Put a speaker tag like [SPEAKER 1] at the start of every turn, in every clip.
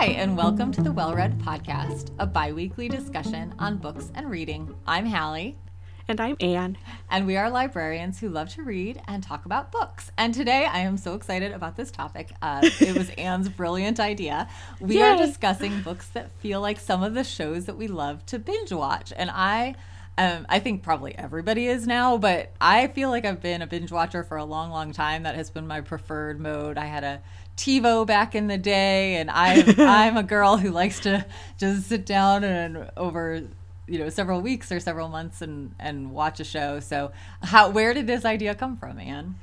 [SPEAKER 1] Hi, and welcome to the Well Read Podcast, a bi weekly discussion on books and reading. I'm Hallie.
[SPEAKER 2] And I'm Anne.
[SPEAKER 1] And we are librarians who love to read and talk about books. And today I am so excited about this topic. Uh, it was Anne's brilliant idea. We Yay. are discussing books that feel like some of the shows that we love to binge watch. And I. Um, I think probably everybody is now, but I feel like I've been a binge watcher for a long, long time. That has been my preferred mode. I had a TiVo back in the day, and I'm I'm a girl who likes to just sit down and over you know several weeks or several months and and watch a show. So how where did this idea come from, Anne?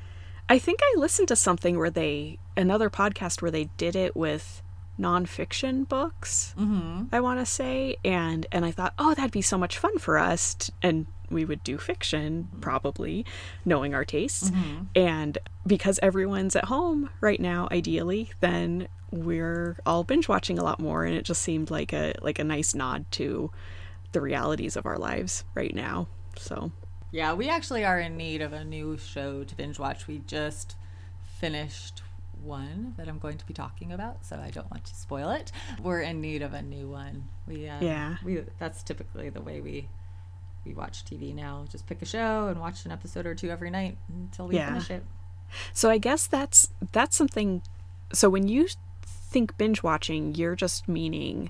[SPEAKER 2] I think I listened to something where they another podcast where they did it with nonfiction books. Mm-hmm. I want to say, and and I thought, oh, that'd be so much fun for us, to, and we would do fiction probably knowing our tastes mm-hmm. and because everyone's at home right now ideally then we're all binge watching a lot more and it just seemed like a like a nice nod to the realities of our lives right now so
[SPEAKER 1] yeah we actually are in need of a new show to binge watch we just finished one that I'm going to be talking about, so I don't want to spoil it. We're in need of a new one. We uh, yeah, we that's typically the way we we watch TV now. Just pick a show and watch an episode or two every night until we yeah. finish it.
[SPEAKER 2] So I guess that's that's something. So when you think binge watching, you're just meaning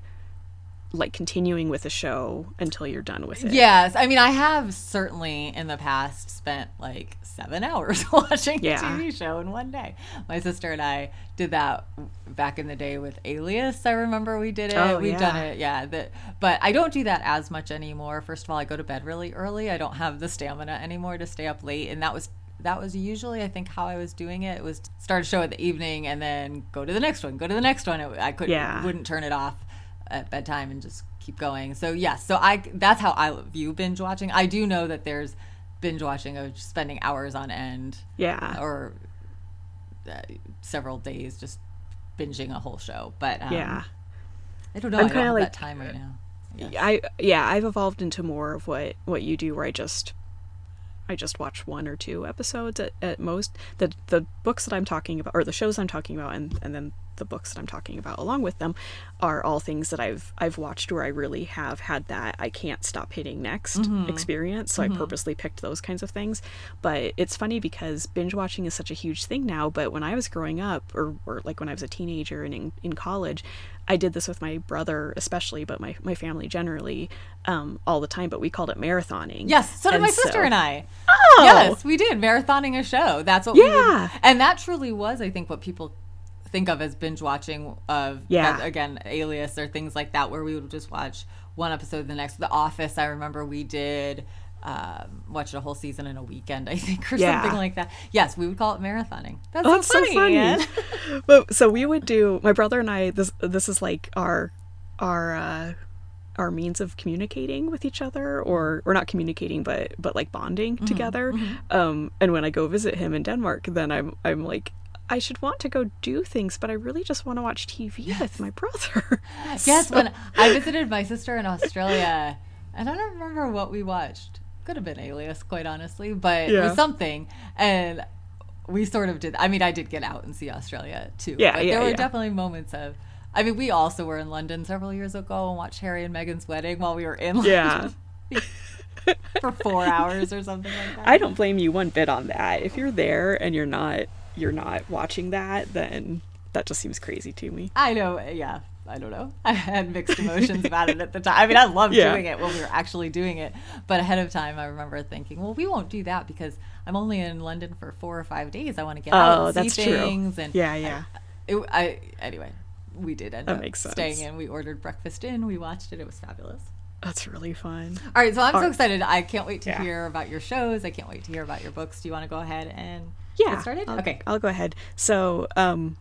[SPEAKER 2] like continuing with a show until you're done with it.
[SPEAKER 1] Yes. I mean, I have certainly in the past spent like seven hours watching yeah. a TV show in one day. My sister and I did that back in the day with Alias. I remember we did it. Oh, We've yeah. done it. Yeah. The, but I don't do that as much anymore. First of all, I go to bed really early. I don't have the stamina anymore to stay up late. And that was that was usually I think how I was doing it. It was start a show in the evening and then go to the next one, go to the next one. I couldn't yeah. wouldn't turn it off at bedtime and just keep going. So yes, so I that's how I view binge watching. I do know that there's binge watching of spending hours on end.
[SPEAKER 2] Yeah.
[SPEAKER 1] Or uh, several days just binging a whole show. But um,
[SPEAKER 2] yeah,
[SPEAKER 1] I don't know. I'm kind of like that time right now.
[SPEAKER 2] Yeah. I yeah, I've evolved into more of what what you do, where I just I just watch one or two episodes at, at most. The the books that I'm talking about, or the shows I'm talking about, and and then the books that I'm talking about along with them are all things that I've I've watched where I really have had that I can't stop hitting next mm-hmm. experience. So mm-hmm. I purposely picked those kinds of things. But it's funny because binge watching is such a huge thing now. But when I was growing up, or, or like when I was a teenager and in, in college, I did this with my brother especially, but my, my family generally um, all the time. But we called it marathoning.
[SPEAKER 1] Yes, so did and my sister so, and I. Oh, yes, we did marathoning a show. That's what yeah. we would, and that truly was, I think, what people think of as binge watching of yeah. again alias or things like that where we would just watch one episode the next the office i remember we did um, watched a whole season in a weekend, I think, or yeah. something like that. Yes, we would call it marathoning. That's, oh, so, that's funny, so
[SPEAKER 2] funny. but so we would do. My brother and I. This this is like our our uh, our means of communicating with each other, or or not communicating, but but like bonding mm-hmm, together. Mm-hmm. Um, and when I go visit him in Denmark, then I'm I'm like I should want to go do things, but I really just want to watch TV yes. with my brother.
[SPEAKER 1] yes, so. when I visited my sister in Australia, and I don't remember what we watched. Could have been Alias, quite honestly, but yeah. it was something. And we sort of did. I mean, I did get out and see Australia too. Yeah, but yeah, there were yeah. definitely moments of. I mean, we also were in London several years ago and watched Harry and Meghan's wedding while we were in London. Yeah. for four hours or something like that.
[SPEAKER 2] I don't blame you one bit on that. If you're there and you're not you're not watching that, then that just seems crazy to me.
[SPEAKER 1] I know, yeah. I don't know. I had mixed emotions about it at the time. I mean, I loved yeah. doing it when we were actually doing it, but ahead of time, I remember thinking, "Well, we won't do that because I'm only in London for four or five days. I want to get oh, out and see things." True. And
[SPEAKER 2] yeah, yeah.
[SPEAKER 1] I, it, I anyway, we did end that up staying in. We ordered breakfast in. We watched it. It was fabulous.
[SPEAKER 2] That's really fun.
[SPEAKER 1] All right, so I'm so excited. I can't wait to yeah. hear about your shows. I can't wait to hear about your books. Do you want to go ahead and
[SPEAKER 2] yeah,
[SPEAKER 1] get started?
[SPEAKER 2] I'll,
[SPEAKER 1] okay,
[SPEAKER 2] I'll go ahead. So, um,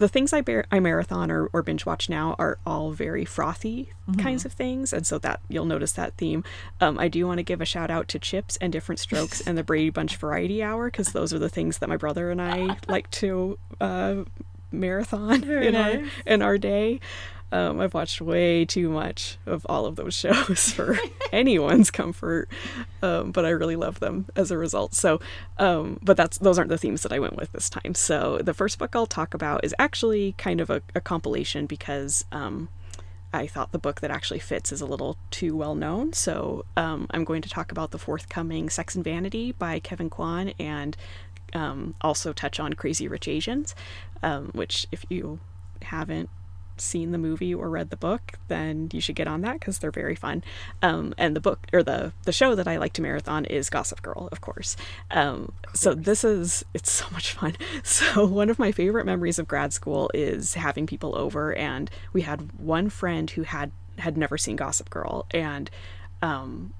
[SPEAKER 2] the things I, bear, I marathon or, or binge watch now are all very frothy mm-hmm. kinds of things, and so that you'll notice that theme. Um, I do want to give a shout out to Chips and Different Strokes and the Brady Bunch Variety Hour because those are the things that my brother and I like to uh, marathon in nice. our in our day. Um, I've watched way too much of all of those shows for anyone's comfort, um, but I really love them as a result. So, um, but that's those aren't the themes that I went with this time. So the first book I'll talk about is actually kind of a, a compilation because um, I thought the book that actually fits is a little too well known. So um, I'm going to talk about the forthcoming Sex and Vanity by Kevin Kwan and um, also touch on Crazy Rich Asians, which if you haven't seen the movie or read the book, then you should get on that because they're very fun. Um, and the book or the the show that I like to marathon is Gossip Girl, of course. Um, of course. So this is it's so much fun. So one of my favorite memories of grad school is having people over, and we had one friend who had had never seen Gossip Girl, and um,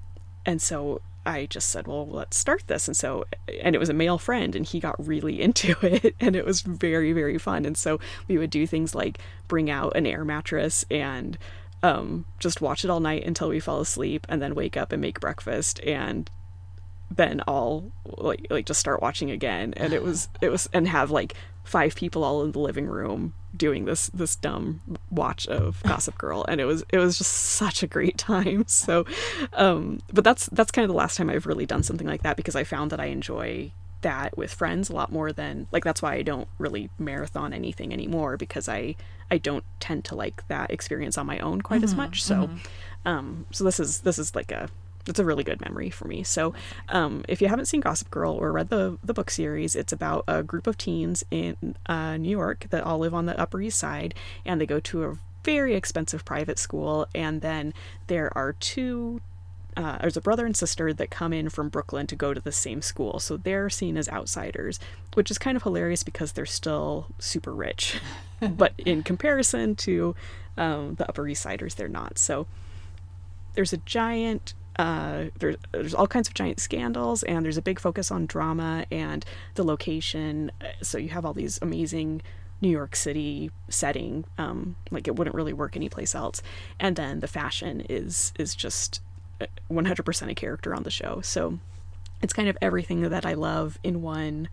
[SPEAKER 2] and so I just said, well, let's start this. And so, and it was a male friend, and he got really into it, and it was very, very fun. And so, we would do things like bring out an air mattress and um, just watch it all night until we fell asleep, and then wake up and make breakfast, and then all like like just start watching again. And it was it was and have like five people all in the living room doing this this dumb watch of Gossip Girl, and it was it was just such a great time. So, um, but that's that's kind of the last time I've really done something like that because I found that I enjoy that with friends a lot more than like that's why I don't really marathon anything anymore because I I don't tend to like that experience on my own quite mm-hmm, as much. So, mm-hmm. um, so this is this is like a it's a really good memory for me. So, um, if you haven't seen Gossip Girl or read the the book series, it's about a group of teens in uh, New York that all live on the Upper East Side, and they go to a very expensive private school, and then there are two. Uh, there's a brother and sister that come in from Brooklyn to go to the same school, so they're seen as outsiders, which is kind of hilarious because they're still super rich, but in comparison to um, the Upper East Siders, they're not. So there's a giant uh, there's, there's all kinds of giant scandals, and there's a big focus on drama and the location. So you have all these amazing New York City setting, um, like it wouldn't really work anyplace else. And then the fashion is is just 100% uh, a character on the show. So it's kind of everything that I love in one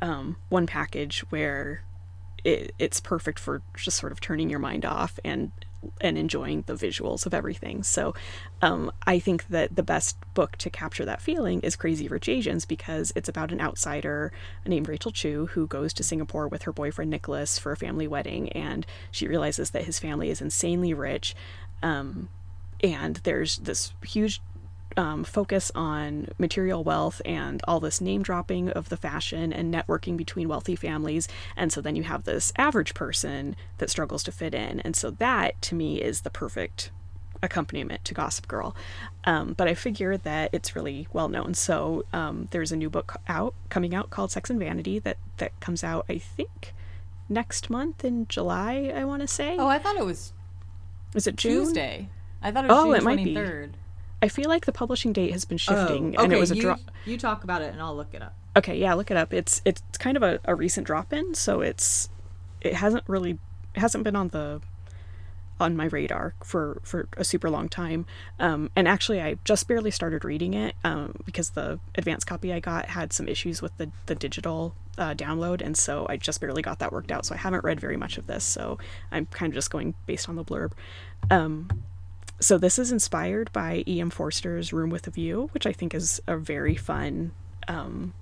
[SPEAKER 2] um, one package where it, it's perfect for just sort of turning your mind off and and enjoying the visuals of everything. So um, I think that the best book to capture that feeling is Crazy Rich Asians because it's about an outsider named Rachel Chu who goes to Singapore with her boyfriend Nicholas for a family wedding, and she realizes that his family is insanely rich. Um, and there's this huge um, focus on material wealth and all this name dropping of the fashion and networking between wealthy families. And so then you have this average person that struggles to fit in. And so that to me is the perfect accompaniment to Gossip Girl. Um, but I figure that it's really well known. So um, there's a new book out coming out called Sex and Vanity that that comes out I think next month in July. I want to say.
[SPEAKER 1] Oh, I thought it was.
[SPEAKER 2] Is it June?
[SPEAKER 1] Tuesday. I thought it was oh, June it might Be.
[SPEAKER 2] I feel like the publishing date has been shifting,
[SPEAKER 1] oh, okay.
[SPEAKER 2] and it was a
[SPEAKER 1] drop. You talk about it, and I'll look it up.
[SPEAKER 2] Okay, yeah, look it up. It's it's kind of a, a recent drop in, so it's it hasn't really it hasn't been on the on my radar for for a super long time. Um, and actually, I just barely started reading it um, because the advanced copy I got had some issues with the the digital uh, download, and so I just barely got that worked out. So I haven't read very much of this. So I'm kind of just going based on the blurb. Um, so this is inspired by E.M. Forster's Room with a View, which I think is a very fun um,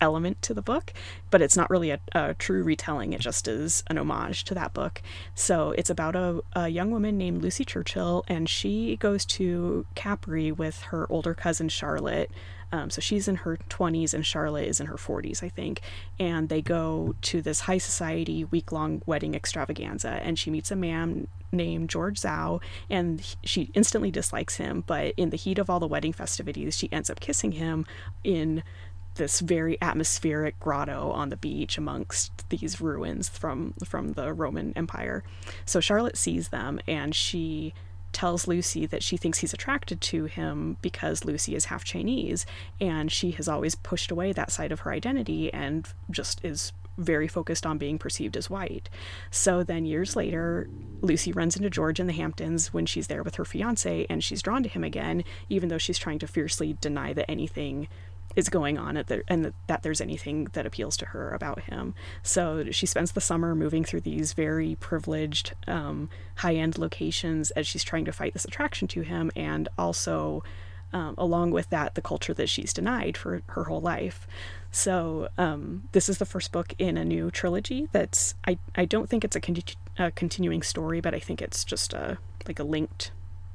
[SPEAKER 2] element to the book, but it's not really a, a, true retelling. It just is an homage to that book. So it's about a, a young woman named Lucy Churchill, and she goes to Capri with her older cousin Charlotte. Um, so she's in her 20s and Charlotte is in her 40s, I think. And they go to this high society week long wedding extravaganza. And she meets a man named George Zhao, and she instantly dislikes him. But in the heat of all the wedding festivities, she ends up kissing him in this very atmospheric grotto on the beach amongst these ruins from from the Roman Empire. So Charlotte sees them and she tells Lucy that she thinks he's attracted to him because Lucy is half Chinese and she has always pushed away that side of her identity and just is very focused on being perceived as white. So then years later, Lucy runs into George in the Hamptons when she's there with her fiance, and she's drawn to him again, even though she's trying to fiercely deny that anything is going on at the, and that there's anything that appeals to her about him. So she spends the summer moving through these very privileged, um, high end locations as she's trying to fight this attraction to him, and also, um, along with that, the culture that she's denied for her whole life. So um, this is the first book in a new trilogy. That's I I don't think it's a, con- a continuing story, but I think it's just a like a linked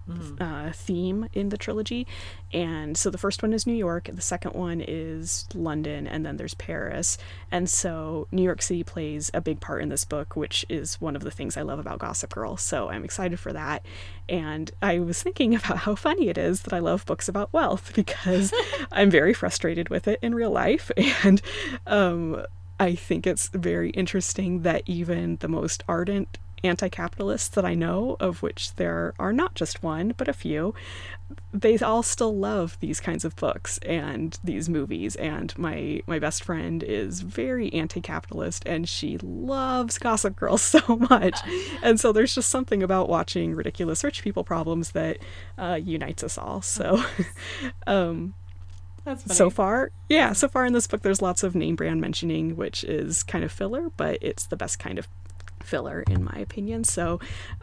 [SPEAKER 2] mm. uh, theme in the trilogy. And so the first one is New York, the second one is London, and then there's Paris. And so New York City plays a big part in this book, which is one of the things I love about Gossip Girl. So I'm excited for that. And I was thinking about how funny it is that I love books about wealth because I'm very frustrated with it in real life. And um, I think it's very interesting that even the most ardent anti capitalists that I know, of which there are not just one, but a few, they all still love these kinds of books and these movies. And my, my best friend is very anti capitalist and she loves Gossip Girl so much. and so there's just something about watching ridiculous rich people problems that uh, unites us all. So, um, so far, yeah, so far in this book, there's lots of name brand mentioning, which is kind of filler, but it's the best kind of filler in my opinion. So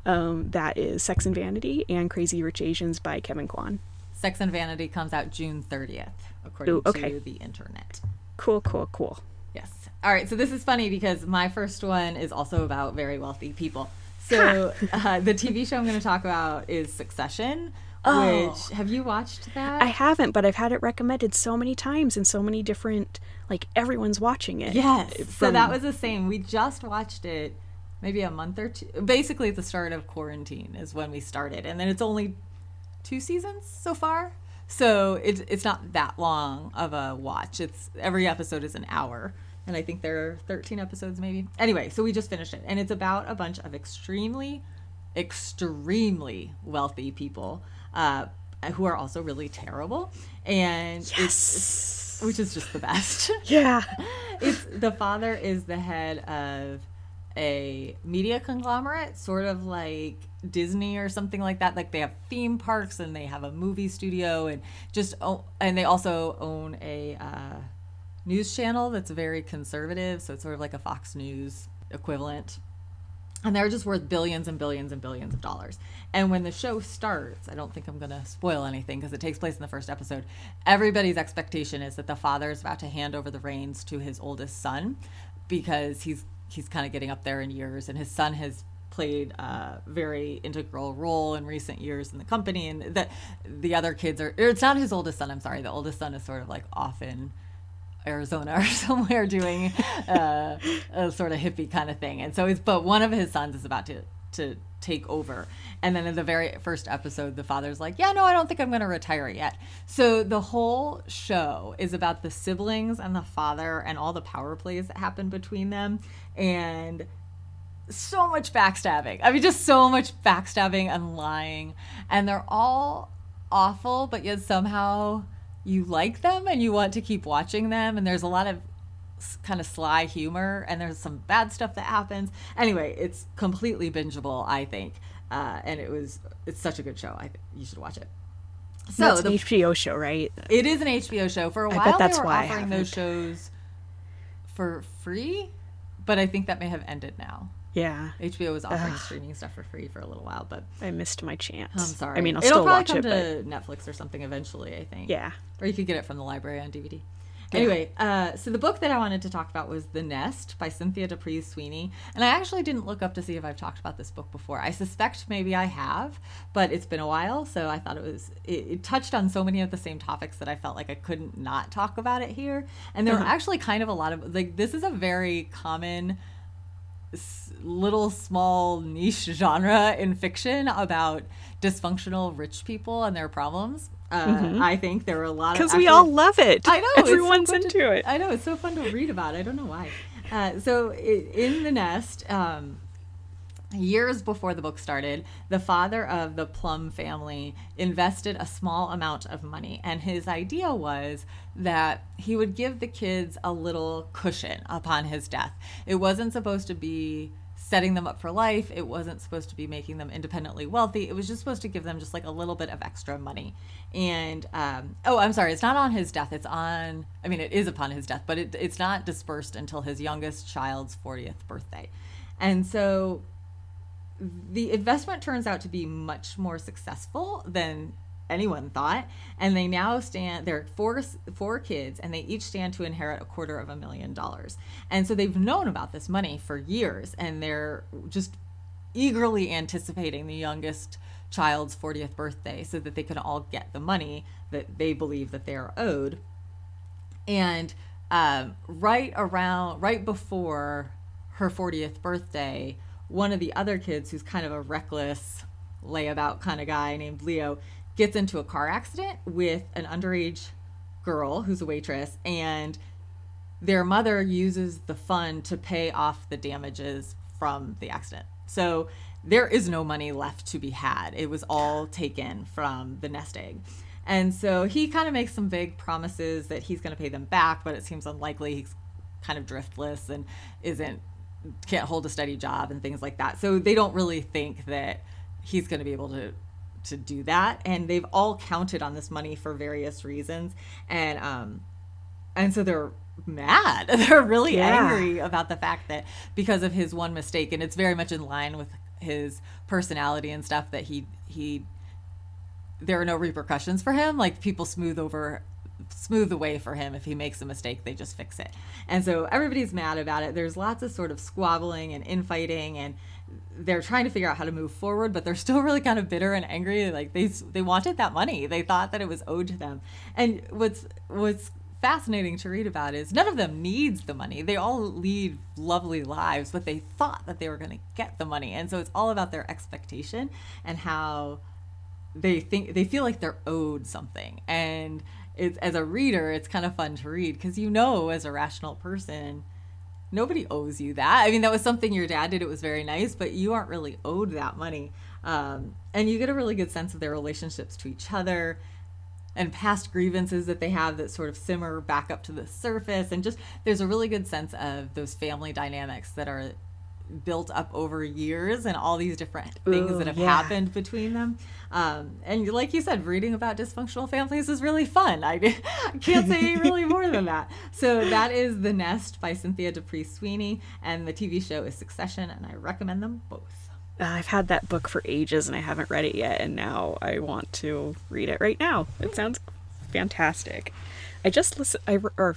[SPEAKER 2] um, that is Sex and Vanity and Crazy Rich Asians by Kevin Kwan.
[SPEAKER 1] Sex and Vanity comes out June 30th, according Ooh, okay. to the internet.
[SPEAKER 2] Cool, cool, cool.
[SPEAKER 1] Yes. All right. So this is funny because my first one is also about very wealthy people. So uh, the TV show I'm going to talk about is Succession. Oh. Which have you watched that?
[SPEAKER 2] I haven't, but I've had it recommended so many times in so many different like everyone's watching it.
[SPEAKER 1] Yes. From... So that was the same. We just watched it maybe a month or two. Basically, the start of quarantine is when we started, and then it's only two seasons so far. So it's it's not that long of a watch. It's every episode is an hour, and I think there are 13 episodes maybe. Anyway, so we just finished it, and it's about a bunch of extremely, extremely wealthy people uh, who are also really terrible, and yes. it's, it's which is just the best.
[SPEAKER 2] Yeah,
[SPEAKER 1] it's the father is the head of a media conglomerate, sort of like Disney or something like that. Like they have theme parks and they have a movie studio and just and they also own a uh, news channel that's very conservative. So it's sort of like a Fox News equivalent. And they're just worth billions and billions and billions of dollars. And when the show starts, I don't think I'm going to spoil anything because it takes place in the first episode. Everybody's expectation is that the father is about to hand over the reins to his oldest son because he's he's kind of getting up there in years, and his son has played a very integral role in recent years in the company, and that the other kids are. it's not his oldest son. I'm sorry. The oldest son is sort of like off in Arizona or somewhere doing uh, a sort of hippie kind of thing, and so it's. But one of his sons is about to to take over. And then in the very first episode, the father's like, Yeah, no, I don't think I'm going to retire yet. So the whole show is about the siblings and the father and all the power plays that happen between them. And so much backstabbing. I mean, just so much backstabbing and lying. And they're all awful, but yet somehow you like them and you want to keep watching them. And there's a lot of kind of sly humor and there's some bad stuff that happens. Anyway it's completely bingeable i think. Uh, and it was it's such a good show. I you should watch it.
[SPEAKER 2] So it's an the, hbo show right?
[SPEAKER 1] It is an hbo show. For a while I bet that's they were why offering those shows for free but i think that may have ended now
[SPEAKER 2] yeah,
[SPEAKER 1] HBO was offering Ugh. streaming stuff for free for a little while, but
[SPEAKER 2] I missed my chance.
[SPEAKER 1] I'm sorry.
[SPEAKER 2] I mean, I'll
[SPEAKER 1] It'll
[SPEAKER 2] still watch
[SPEAKER 1] it.
[SPEAKER 2] It'll
[SPEAKER 1] probably come to but... Netflix or something eventually. I think.
[SPEAKER 2] Yeah,
[SPEAKER 1] or you could get it from the library on DVD. Anyway, uh, so the book that I wanted to talk about was The Nest by Cynthia D'Aprix Sweeney. And I actually didn't look up to see if I've talked about this book before. I suspect maybe I have, but it's been a while. So I thought it was, it, it touched on so many of the same topics that I felt like I couldn't not talk about it here. And there uh-huh. were actually kind of a lot of, like, this is a very common little small niche genre in fiction about dysfunctional rich people and their problems uh, mm-hmm. I think there were a lot
[SPEAKER 2] of because we all love it.
[SPEAKER 1] I know
[SPEAKER 2] everyone's so into
[SPEAKER 1] to,
[SPEAKER 2] it.
[SPEAKER 1] I know it's so fun to read about. I don't know why. Uh, so in the nest, um, years before the book started, the father of the Plum family invested a small amount of money, and his idea was that he would give the kids a little cushion upon his death. It wasn't supposed to be setting them up for life. It wasn't supposed to be making them independently wealthy. It was just supposed to give them just like a little bit of extra money. And um, oh, I'm sorry, it's not on his death. It's on. I mean, it is upon his death, but it, it's not dispersed until his youngest child's 40th birthday. And so the investment turns out to be much more successful than anyone thought and they now stand there are four four kids and they each stand to inherit a quarter of a million dollars. And so they've known about this money for years and they're just eagerly anticipating the youngest child's 40th birthday so that they can all get the money that they believe that they are owed. And um, right around right before her 40th birthday one of the other kids who's kind of a reckless layabout kind of guy named leo gets into a car accident with an underage girl who's a waitress and their mother uses the fund to pay off the damages from the accident. So there is no money left to be had. It was all taken from the nest egg. And so he kind of makes some vague promises that he's going to pay them back, but it seems unlikely. He's kind of driftless and isn't can't hold a steady job and things like that. So they don't really think that he's going to be able to to do that. And they've all counted on this money for various reasons. And um and so they're mad. They're really yeah. angry about the fact that because of his one mistake and it's very much in line with his personality and stuff that he he there are no repercussions for him. Like people smooth over smooth the way for him. If he makes a mistake they just fix it. And so everybody's mad about it. There's lots of sort of squabbling and infighting and they're trying to figure out how to move forward, but they're still really kind of bitter and angry. Like they they wanted that money. They thought that it was owed to them. And what's what's fascinating to read about is none of them needs the money. They all lead lovely lives, but they thought that they were going to get the money. And so it's all about their expectation and how they think they feel like they're owed something. And it's as a reader, it's kind of fun to read because you know as a rational person nobody owes you that. I mean, that was something your dad did. It was very nice, but you aren't really owed that money. Um, and you get a really good sense of their relationships to each other and past grievances that they have that sort of simmer back up to the surface. And just there's a really good sense of those family dynamics that are built up over years and all these different things Ooh, that have yeah. happened between them. Um, and like you said, reading about dysfunctional families is really fun. I, I can't say really more than that. So that is The Nest by Cynthia D'Aprix Sweeney, and the TV show is Succession, and I recommend them both.
[SPEAKER 2] Uh, I've had that book for ages and I haven't read it yet, and now I want to read it right now. It sounds fantastic. I just listened, I, or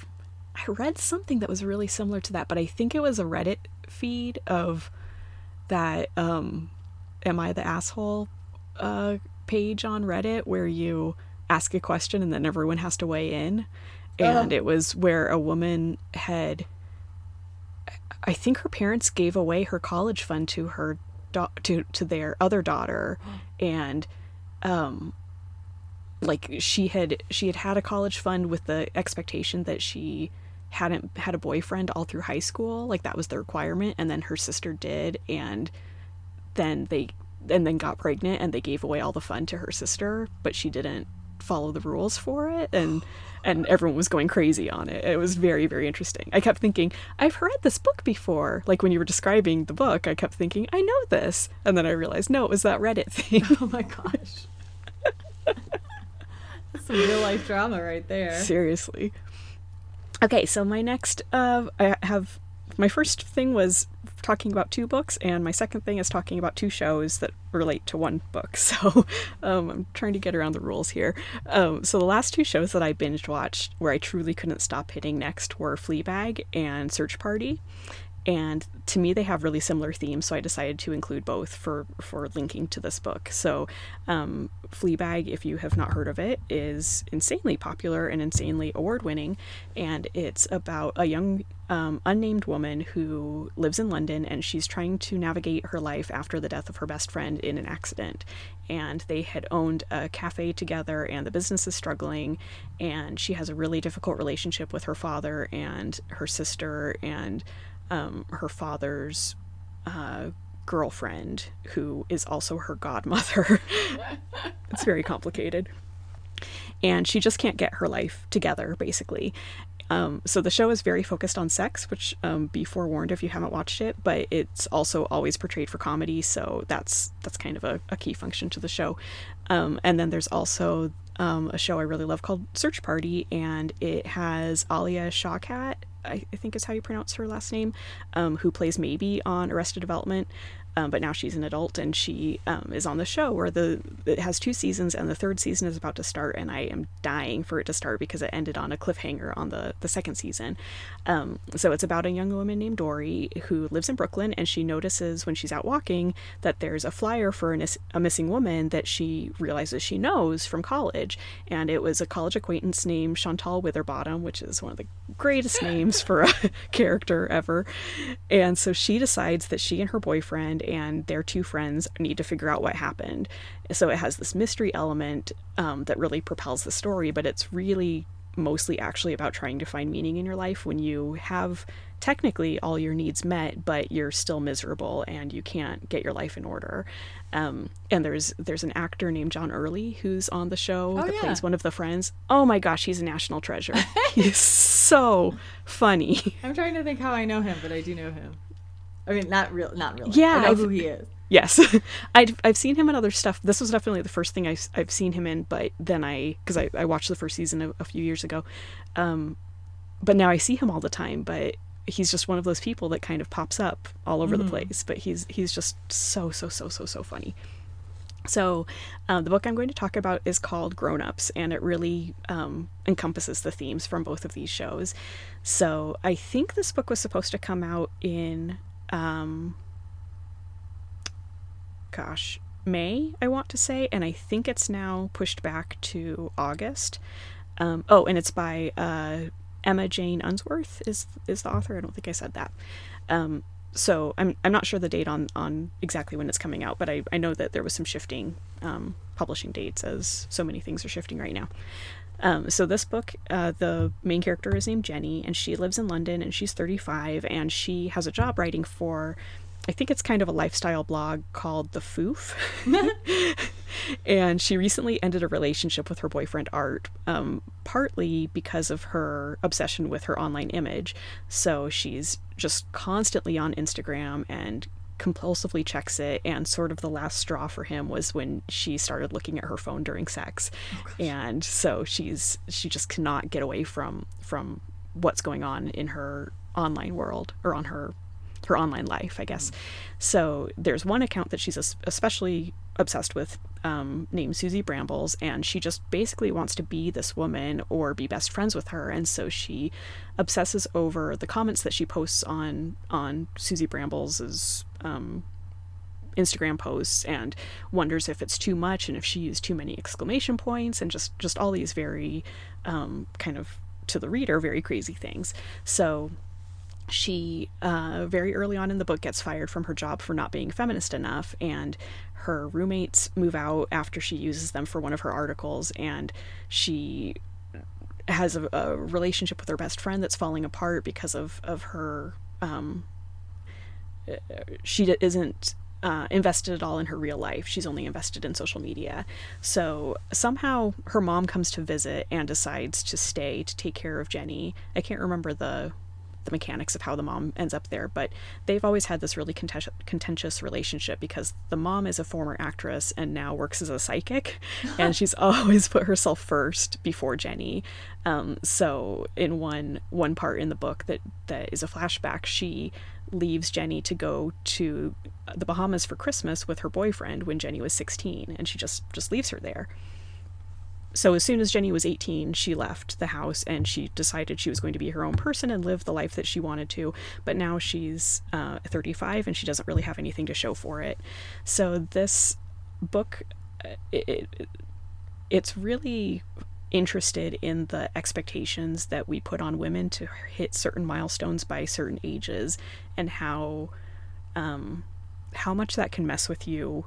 [SPEAKER 2] I read something that was really similar to that, but I think it was a Reddit feed of that um am I the asshole uh page on Reddit where you ask a question and then everyone has to weigh in. And uh it was where a woman had I think her parents gave away her college fund to her to to their other daughter and um like she had she had had a college fund with the expectation that she hadn't had a boyfriend all through high school like that was the requirement and then her sister did and then they and then got pregnant and they gave away all the fun to her sister but she didn't follow the rules for it and and everyone was going crazy on it. It was very very interesting. I kept thinking i've read this book before. Like when you were describing the book i kept thinking i know this. And then i realized no it was that reddit thing.
[SPEAKER 1] Oh my gosh. Some real life drama right there.
[SPEAKER 2] Seriously Okay, so my next, uh, I have my first thing was talking about two books, and my second thing is talking about two shows that relate to one book. So um, I'm trying to get around the rules here. Um, so the last two shows that I binge watched, where I truly couldn't stop hitting next, were Fleabag and Search Party and to me they have really similar themes so i decided to include both for for linking to this book. So um, fleabag if you have not heard of it is insanely popular and insanely award winning and it's about a young um, unnamed woman who lives in london and she's trying to navigate her life after the death of her best friend in an accident. And they had owned a cafe together and the business is struggling and she has a really difficult relationship with her father and her sister and um, her father's uh, girlfriend, who is also her godmother. it's very complicated. And she just can't get her life together, basically. Um, so the show is very focused on sex, which um, be forewarned if you haven't watched it, but it's also always portrayed for comedy, so that's that's kind of a, a key function to the show. Um, and then there's also um, a show I really love called Search Party, and it has Alia Shawkat, I, I think is how you pronounce her last name, um, who plays Maeby on Arrested Development um, but now she's an adult and she um, is on the show where the it has two seasons and the third season is about to start and I am dying for it to start because it ended on a cliffhanger on the the second season. Um, so it's about a young woman named Dory who lives in Brooklyn and she notices when she's out walking that there's a flyer for an, a missing woman that she realizes she knows from college and it was a college acquaintance named Chantal Witherbottom, which is one of the greatest names for a character ever. And so she decides that she and her boyfriend and their two friends need to figure out what happened. So it has this mystery element um, that really propels the story, but it's really mostly actually about trying to find meaning in your life when you have technically all your needs met but you're still miserable and you can't get your life in order. Um, and there's there's an actor named john early who's on the show oh, that yeah. plays one of the friends. Oh my gosh he's a national treasure. He's so funny.
[SPEAKER 1] I'm trying to think how i know him but i do know him I mean, not real, not really.
[SPEAKER 2] Yeah,
[SPEAKER 1] I know I've, who he is.
[SPEAKER 2] Yes, I've I've seen him in other stuff. This was definitely the first thing I've I've seen him in, but then I because I, I watched the first season a, a few years ago, um, but now I see him all the time. But he's just one of those people that kind of pops up all over mm-hmm. the place. But he's he's just so so so so so funny. So, uh, the book I'm going to talk about is called Grown Ups, and it really um, encompasses the themes from both of these shows. So, I think this book was supposed to come out in um, gosh, May, I want to say, and I think it's now pushed back to August. Um, oh, and it's by uh, Emma Jane Unsworth is is the author. I don't think I said that. Um, so I'm I'm not sure the date on on exactly when it's coming out, but I, I know that there was some shifting um, publishing dates as so many things are shifting right now. Um, so this book, uh, the main character is named Jenny, and she lives in London, and she's 35, and she has a job writing for, I think it's kind of a lifestyle blog called The Foof. and she recently ended a relationship with her boyfriend Art, um, partly because of her obsession with her online image. So she's just constantly on Instagram and compulsively checks it and sort of the last straw for him was when she started looking at her phone during sex. Oh, and so she's she just cannot get away from from what's going on in her online world or on her her online life i guess so there's one account that she's especially obsessed with um, named Susie Brambles, and she just basically wants to be this woman or be best friends with her, and so she obsesses over the comments that she posts on on Susie Brambles's um, Instagram posts and wonders if it's too much and if she used too many exclamation points and just just all these very um, kind of to the reader very crazy things. So she uh, very early on in the book gets fired from her job for not being feminist enough and her roommates move out after she uses them for one of her articles and she has a, a relationship with her best friend that's falling apart because of of her um, she isn't uh, invested at all in her real life. She's only invested in social media. So somehow her mom comes to visit and decides to stay to take care of Jenny. I can't remember the the mechanics of how the mom ends up there, but they've always had this really contentious, contentious relationship because the mom is a former actress and now works as a psychic, and she's always put herself first before Jenny. Um, so in one one part in the book that that is a flashback, she leaves Jenny to go to the Bahamas for Christmas with her boyfriend when Jenny was 16, and she just just leaves her there so as soon as Jenny was 18, she left the house and she decided she was going to be her own person and live the life that she wanted to. But now she's uh, 35 and she doesn't really have anything to show for it. So this book, uh, it, it, it's really interested in the expectations that we put on women to hit certain milestones by certain ages and how um, how much that can mess with you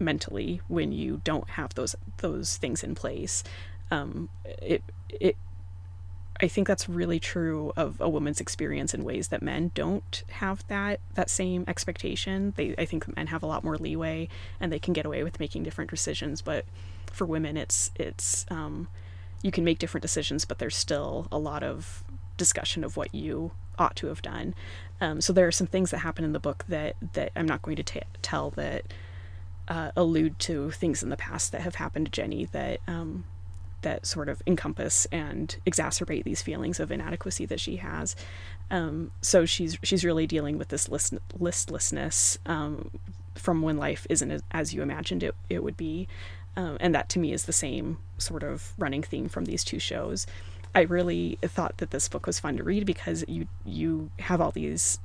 [SPEAKER 2] mentally when you don't have those those things in place. Um, it it I think that's really true of a woman's experience in ways that men don't have that that same expectation. They I think men have a lot more leeway and they can get away with making different decisions, but for women it's it's um, you can make different decisions, but there's still a lot of discussion of what you ought to have done. Um, so there are some things that happen in the book that that I'm not going to t- tell that uh, allude to things in the past that have happened to Jenny that um, that sort of encompass and exacerbate these feelings of inadequacy that she has. Um, so she's she's really dealing with this list, listlessness um, from when life isn't as, you imagined it it would be, um, and that to me is the same sort of running theme from these two shows. I really thought that this book was fun to read because you you have all these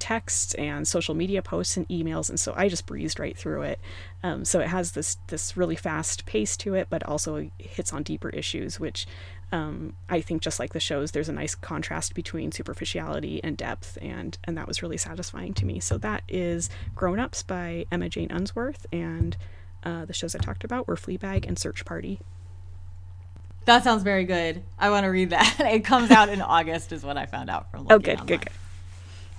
[SPEAKER 2] texts and social media posts and emails, and so I just breezed right through it. Um, so it has this this really fast pace to it, but also hits on deeper issues, which um, I think just like the shows, there's a nice contrast between superficiality and depth, and and that was really satisfying to me. So that is Grown Ups by Emma Jane Unsworth, and uh, the shows I talked about were Fleabag and Search Party.
[SPEAKER 1] That sounds very good. I want to read that. it comes out in August, is what I found out from. Oh,
[SPEAKER 2] good,
[SPEAKER 1] online.
[SPEAKER 2] good, good.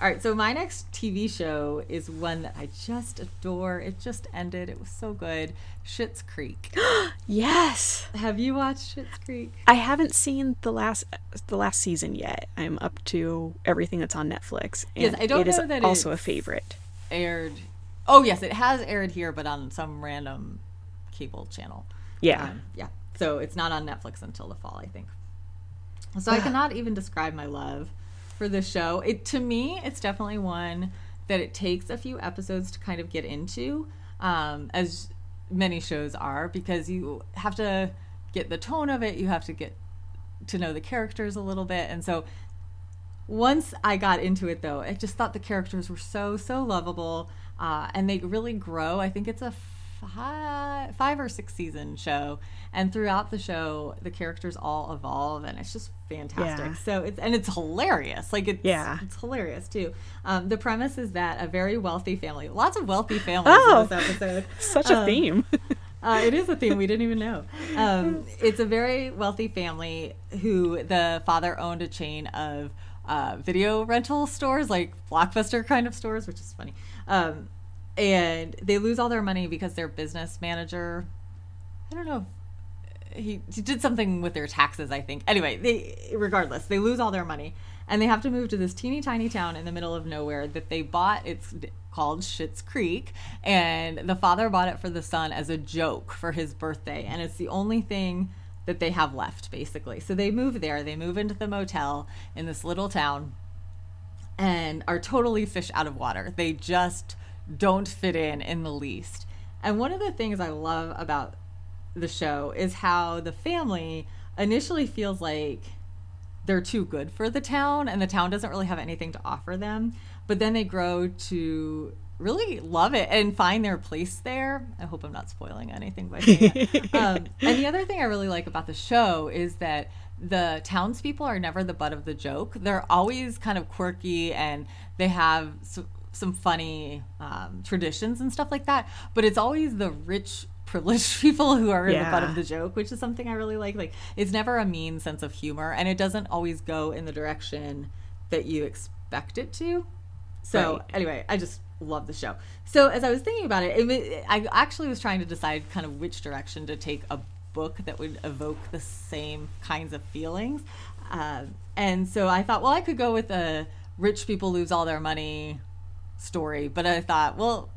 [SPEAKER 1] All right, so my next TV show is one that I just adore. It just ended. It was so good. Schitt's Creek.
[SPEAKER 2] yes.
[SPEAKER 1] Have you watched Schitt's Creek?
[SPEAKER 2] I haven't seen the last the last season yet. I'm up to everything that's on Netflix.
[SPEAKER 1] yes, I don't
[SPEAKER 2] it
[SPEAKER 1] know
[SPEAKER 2] is
[SPEAKER 1] that
[SPEAKER 2] also a favorite.
[SPEAKER 1] Aired. Oh yes, it has aired here, but on some random cable channel.
[SPEAKER 2] Yeah.
[SPEAKER 1] Um, yeah. So it's not on Netflix until the fall, I think. So I cannot even describe my love for the show. It to me, it's definitely one that it takes a few episodes to kind of get into, um, as many shows are, because you have to get the tone of it. You have to get to know the characters a little bit, and so once I got into it, though, I just thought the characters were so so lovable, uh, and they really grow. I think it's a five, five or six season show, and throughout the show, the characters all evolve, and it's just fantastic. Yeah. So it's and it's hilarious. Like it's yeah, it's hilarious too. Um, the premise is that a very wealthy family, lots of wealthy families oh, in this episode.
[SPEAKER 2] Such a um, theme.
[SPEAKER 1] uh, it is a theme we didn't even know. Um, it's a very wealthy family who the father owned a chain of uh, video rental stores, like Blockbuster kind of stores, which is funny. Um, and they lose all their money because their business manager i don't know he, he did something with their taxes i think. Anyway they regardless they lose all their money and they have to move to this teeny tiny town in the middle of nowhere that they bought it's called Schitt's Creek and the father bought it for the son as a joke for his birthday and it's the only thing that they have left basically. So they move there they move into the motel in this little town and are totally fish out of water. They just don't fit in in the least. And one of the things I love about the show is how the family initially feels like they're too good for the town and the town doesn't really have anything to offer them. But then they grow to really love it and find their place there. I hope I'm not spoiling anything by saying that. um, and the other thing I really like about the show is that the townspeople are never the butt of the joke. They're always kind of quirky and they have some funny um, traditions and stuff like that. But it's always the rich, privileged people who are yeah. the butt of the joke, which is something I really like. Like it's never a mean sense of humor, and it doesn't always go in the direction that you expect it to. So right. anyway, I just love the show. So as I was thinking about it, it, I actually was trying to decide kind of which direction to take a book that would evoke the same kinds of feelings. Uh, and so I thought, well, I could go with a rich people lose all their money story, but I thought, well,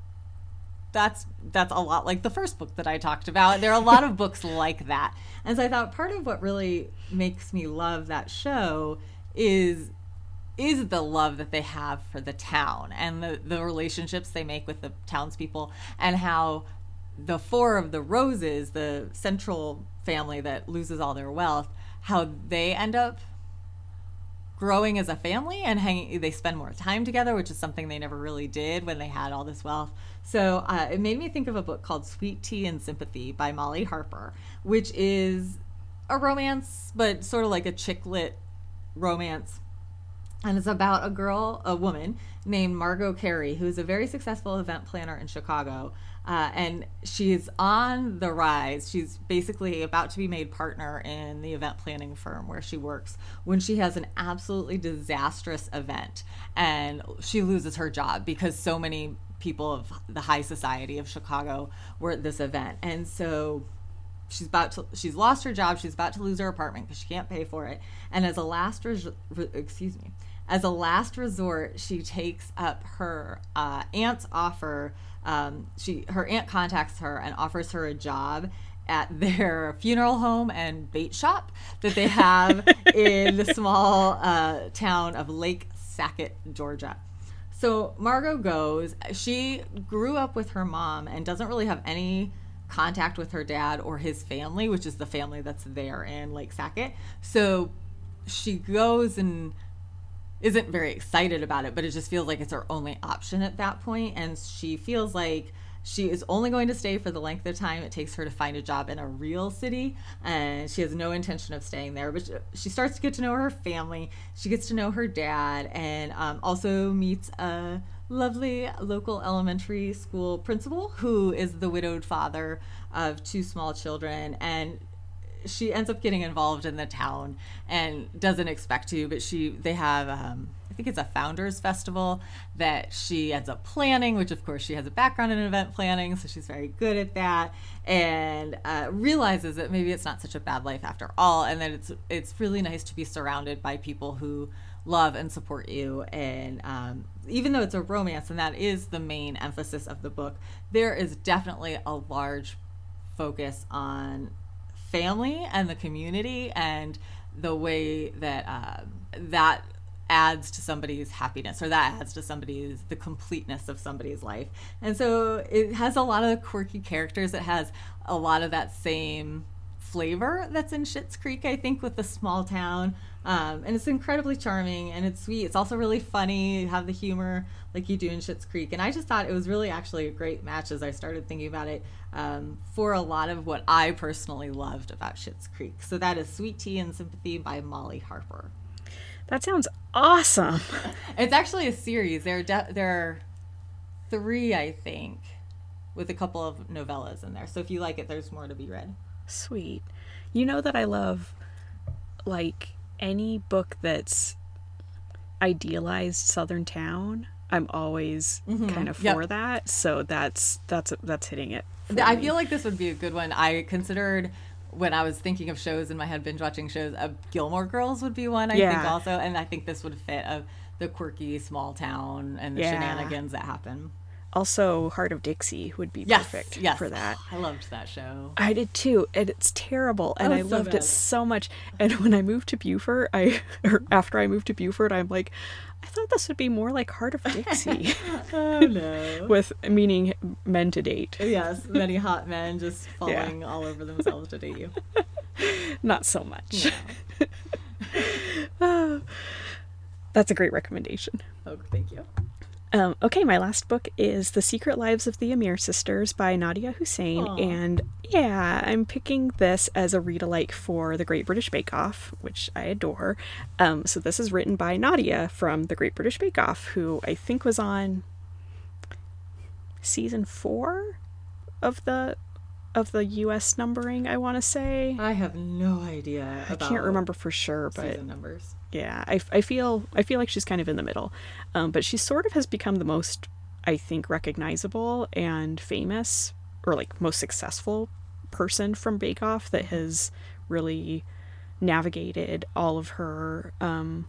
[SPEAKER 1] that's that's a lot like the first book that I talked about. There are a lot of books like that. And so I thought part of what really makes me love that show is is the love that they have for the town and the, the relationships they make with the townspeople and how the four of the roses, the central family that loses all their wealth, how they end up growing as a family and hanging they spend more time together which is something they never really did when they had all this wealth so uh, it made me think of a book called sweet tea and sympathy by molly harper which is a romance but sort of like a chick lit romance and it's about a girl, a woman named Margot Carey, who's a very successful event planner in Chicago. Uh, and she's on the rise. She's basically about to be made partner in the event planning firm where she works when she has an absolutely disastrous event and she loses her job because so many people of the high society of Chicago were at this event. And so she's about to she's lost her job she's about to lose her apartment because she can't pay for it and as a last res- re- excuse me as a last resort she takes up her uh, aunt's offer um, she her aunt contacts her and offers her a job at their funeral home and bait shop that they have in the small uh, town of Lake Sackett, Georgia. So Margot goes. She grew up with her mom and doesn't really have any contact with her dad or his family, which is the family that's there in Lake Sackett. So she goes and isn't very excited about it, but it just feels like it's her only option at that point. And she feels like she is only going to stay for the length of time it takes her to find a job in a real city, and she has no intention of staying there. But she starts to get to know her family. She gets to know her dad, and um, also meets a lovely local elementary school principal who is the widowed father of two small children. And she ends up getting involved in the town and doesn't expect to, but she they have um, I think it's a founders festival that she ends up planning, which of course she has a background in event planning, so she's very good at that, and uh, realizes that maybe it's not such a bad life after all, and that it's it's really nice to be surrounded by people who love and support you and um, even though it's a romance and that is the main emphasis of the book there is definitely a large focus on family and the community and the way that uh, that adds to somebody's happiness or that adds to somebody's the completeness of somebody's life and so it has a lot of quirky characters it has a lot of that same flavor that's in Schitt's Creek, I think, with the small town. Um, and it's incredibly charming and it's sweet. It's also really funny. You have the humor like you do in Schitt's Creek. And I just thought it was really actually a great match as I started thinking about it um, for a lot of what I personally loved about Schitt's Creek. So that is Sweet Tea and Sympathy by Molly Harper.
[SPEAKER 2] That sounds awesome.
[SPEAKER 1] it's actually a series. There are, de- there are three, I think, with a couple of novellas in there. So if you like it, there's more to be read.
[SPEAKER 2] Sweet. You know that I love like any book that's idealized southern town. I'm always mm-hmm. kind of for yep. that. So that's that's that's hitting it.
[SPEAKER 1] I me. feel like this would be a good one. I considered when I was thinking of shows in my head, binge watching shows, uh, Gilmore Girls would be one. I yeah. think also, and I think this would fit of the quirky small town and the yeah. shenanigans that happen.
[SPEAKER 2] Also, Hart of Dixie would be yes, perfect yes. for that.
[SPEAKER 1] I loved that show.
[SPEAKER 2] I did too, and it's terrible, and oh, I so loved bad. it so much. And when I moved to Beaufort, I or after I moved to Beaufort, I'm like, I thought this would be more like Hart of Dixie.
[SPEAKER 1] oh no!
[SPEAKER 2] With meaning men to date.
[SPEAKER 1] Yes, many hot men just falling yeah. all over themselves to date you.
[SPEAKER 2] Not so much. No. Ah. That's a great recommendation.
[SPEAKER 1] Oh, thank you.
[SPEAKER 2] Um, okay, my last book is The Secret Lives of the Amir Sisters by Nadiya Hussain. Aww. And yeah, I'm picking this as a read alike for The Great British Bake Off, which I adore. Um, so this is written by Nadia from The Great British Bake Off, who I think was on season four of the of the U.S. numbering. I want to say.
[SPEAKER 1] I have no idea.
[SPEAKER 2] I can't remember for sure, but
[SPEAKER 1] numbers.
[SPEAKER 2] Yeah, I, I feel I feel like she's kind of in the middle, um, but she sort of has become the most I think recognizable and famous or like most successful person from Bake Off that has really navigated all of her um,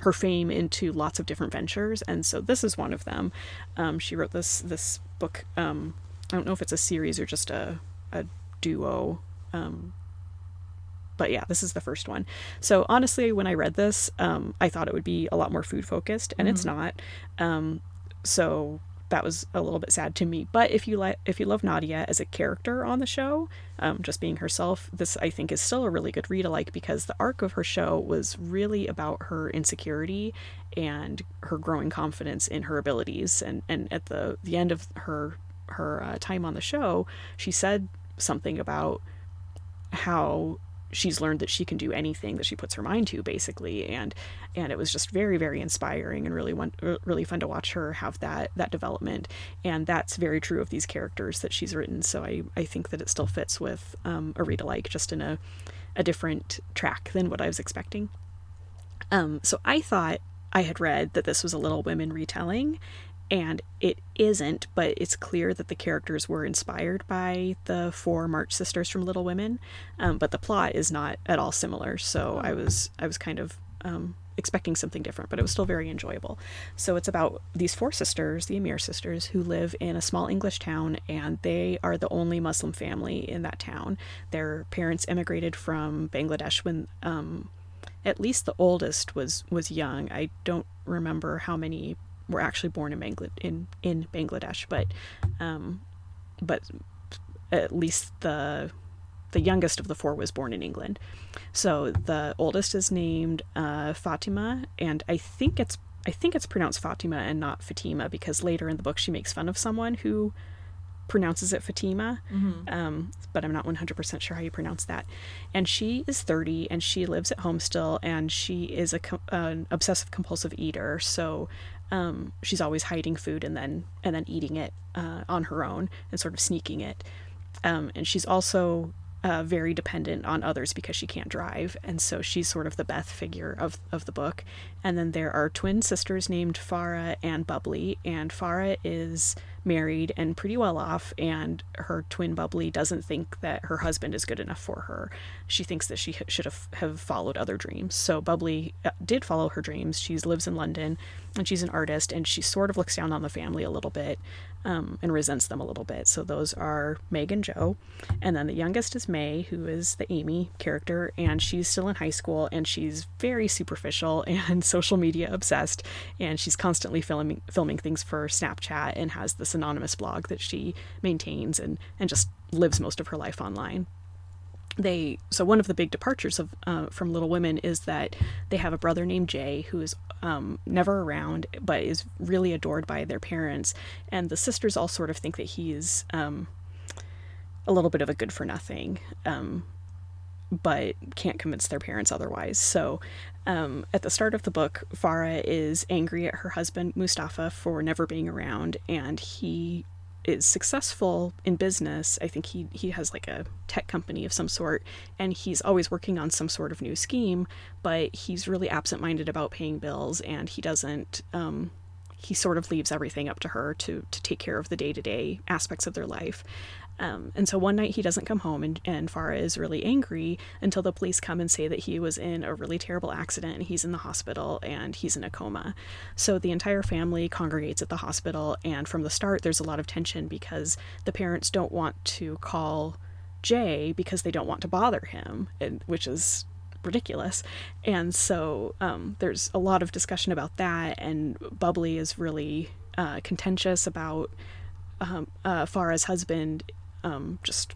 [SPEAKER 2] her fame into lots of different ventures, and so this is one of them. Um, she wrote this this book. Um, I don't know if it's a series or just a a duo um, but yeah, this is the first one. So honestly, when I read this, um, I thought it would be a lot more food focused, and mm-hmm. it's not. Um, so that was a little bit sad to me. But if you like, if you love Nadiya as a character on the show, um, just being herself, this I think is still a really good read alike because the arc of her show was really about her insecurity and her growing confidence in her abilities. And and at the the end of her her uh, time on the show, she said something about how she's learned that she can do anything that she puts her mind to basically. And and it was just very very inspiring and really one, really fun to watch her have that that development. And that's very true of these characters that she's written. So i i think that it still fits with um, a read alike just in a a different track than what i was expecting. Um so i thought i had read that this was a little women retelling and it isn't, but it's clear that the characters were inspired by the four March sisters from Little Women, um, but the plot is not at all similar. So I was I was kind of um, expecting something different, but it was still very enjoyable. So it's about these four sisters, the Amir sisters, who live in a small English town, and they are the only Muslim family in that town. Their parents immigrated from Bangladesh when. Um, at least the oldest was was young. I don't remember how many were actually born in Bangladesh, in, in Bangladesh, but um, but at least the the youngest of the four was born in England. So the oldest is named uh, Fatima, and I think it's I think it's pronounced Fatima and not Fatima because later in the book she makes fun of someone who pronounces it Fatima, mm-hmm. um, but I'm not 100% sure how you pronounce that. And she is 30 and she lives at home still, and she is a, an obsessive compulsive eater. So um, she's always hiding food and then and then eating it uh, on her own and sort of sneaking it. Um, and she's also uh, very dependent on others because she can't drive, and so she's sort of the Beth figure of of the book. And then there are twin sisters named Farah and Bubbly, and Farah is married and pretty well off, and her twin Bubbly doesn't think that her husband is good enough for her. She thinks that she should have, have followed other dreams. So Bubbly uh, did follow her dreams. She lives in London, and she's an artist, and she sort of looks down on the family a little bit um, and resents them a little bit. So those are Meg and Jo and then the youngest is Mae, who is the Amy character, and she's still in high school, and she's very superficial and social media obsessed, and she's constantly filming filming things for Snapchat and has this anonymous blog that she maintains and and just lives most of her life online they so one of the big departures of uh, from Little Women is that they have a brother named Jay who is um, never around but is really adored by their parents, and the sisters all sort of think that he's um, a little bit of a good for nothing, um, but can't convince their parents otherwise. So um, at the start of the book, Farah is angry at her husband Mustafa for never being around, and he is successful in business. I think he he has like a tech company of some sort and he's always working on some sort of new scheme, but he's really absent-minded about paying bills and he doesn't um, he sort of leaves everything up to her to to take care of the day-to-day aspects of their life. Um, and so one night he doesn't come home, and, and Farah is really angry until the police come and say that he was in a really terrible accident and he's in the hospital and he's in a coma. So the entire family congregates at the hospital, and from the start, there's a lot of tension because the parents don't want to call Jay because they don't want to bother him, which is ridiculous. And so um, there's a lot of discussion about that, and Bubbly is really uh, contentious about um, uh, Farah's husband um, just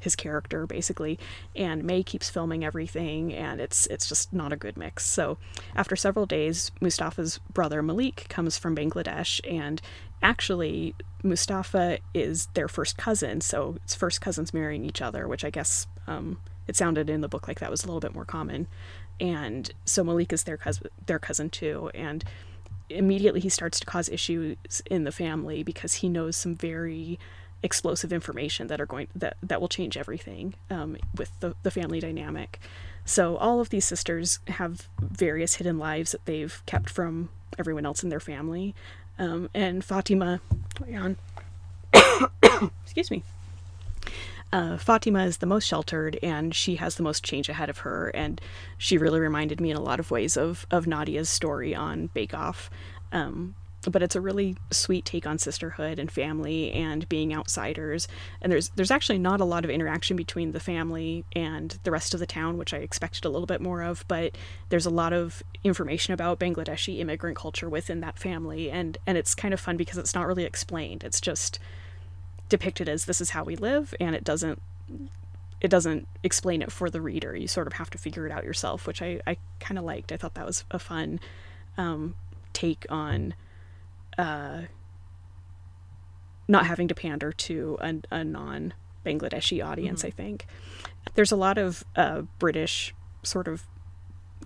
[SPEAKER 2] his character basically. And Mae keeps filming everything and it's it's just not a good mix. So after several days Mustafa's brother Malik comes from Bangladesh and actually Mustafa is their first cousin. So it's first cousins marrying each other which I guess um, it sounded in the book like that was a little bit more common. And so Malik is their cousin their cousin too. And immediately he starts to cause issues in the family because he knows some very explosive information that are going that that will change everything um, with the, the family dynamic so all of these sisters have various hidden lives that they've kept from everyone else in their family um, and fatima excuse me uh, Fatima is the most sheltered and she has the most change ahead of her. And she really reminded me in a lot of ways of, of Nadiya's story on Bake Off. Um, but it's a really sweet take on sisterhood and family and being outsiders. And there's there's actually not a lot of interaction between the family and the rest of the town which I expected a little bit more of but there's a lot of information about Bangladeshi immigrant culture within that family. And and it's kind of fun because it's not really explained. It's just depicted as this is how we live and it doesn't it doesn't explain it for the reader. You sort of have to figure it out yourself which I, I kind of liked. I thought that was a fun um, take on uh, not having to pander to a, a non Bangladeshi audience, mm-hmm. I think. There's a lot of uh, British sort of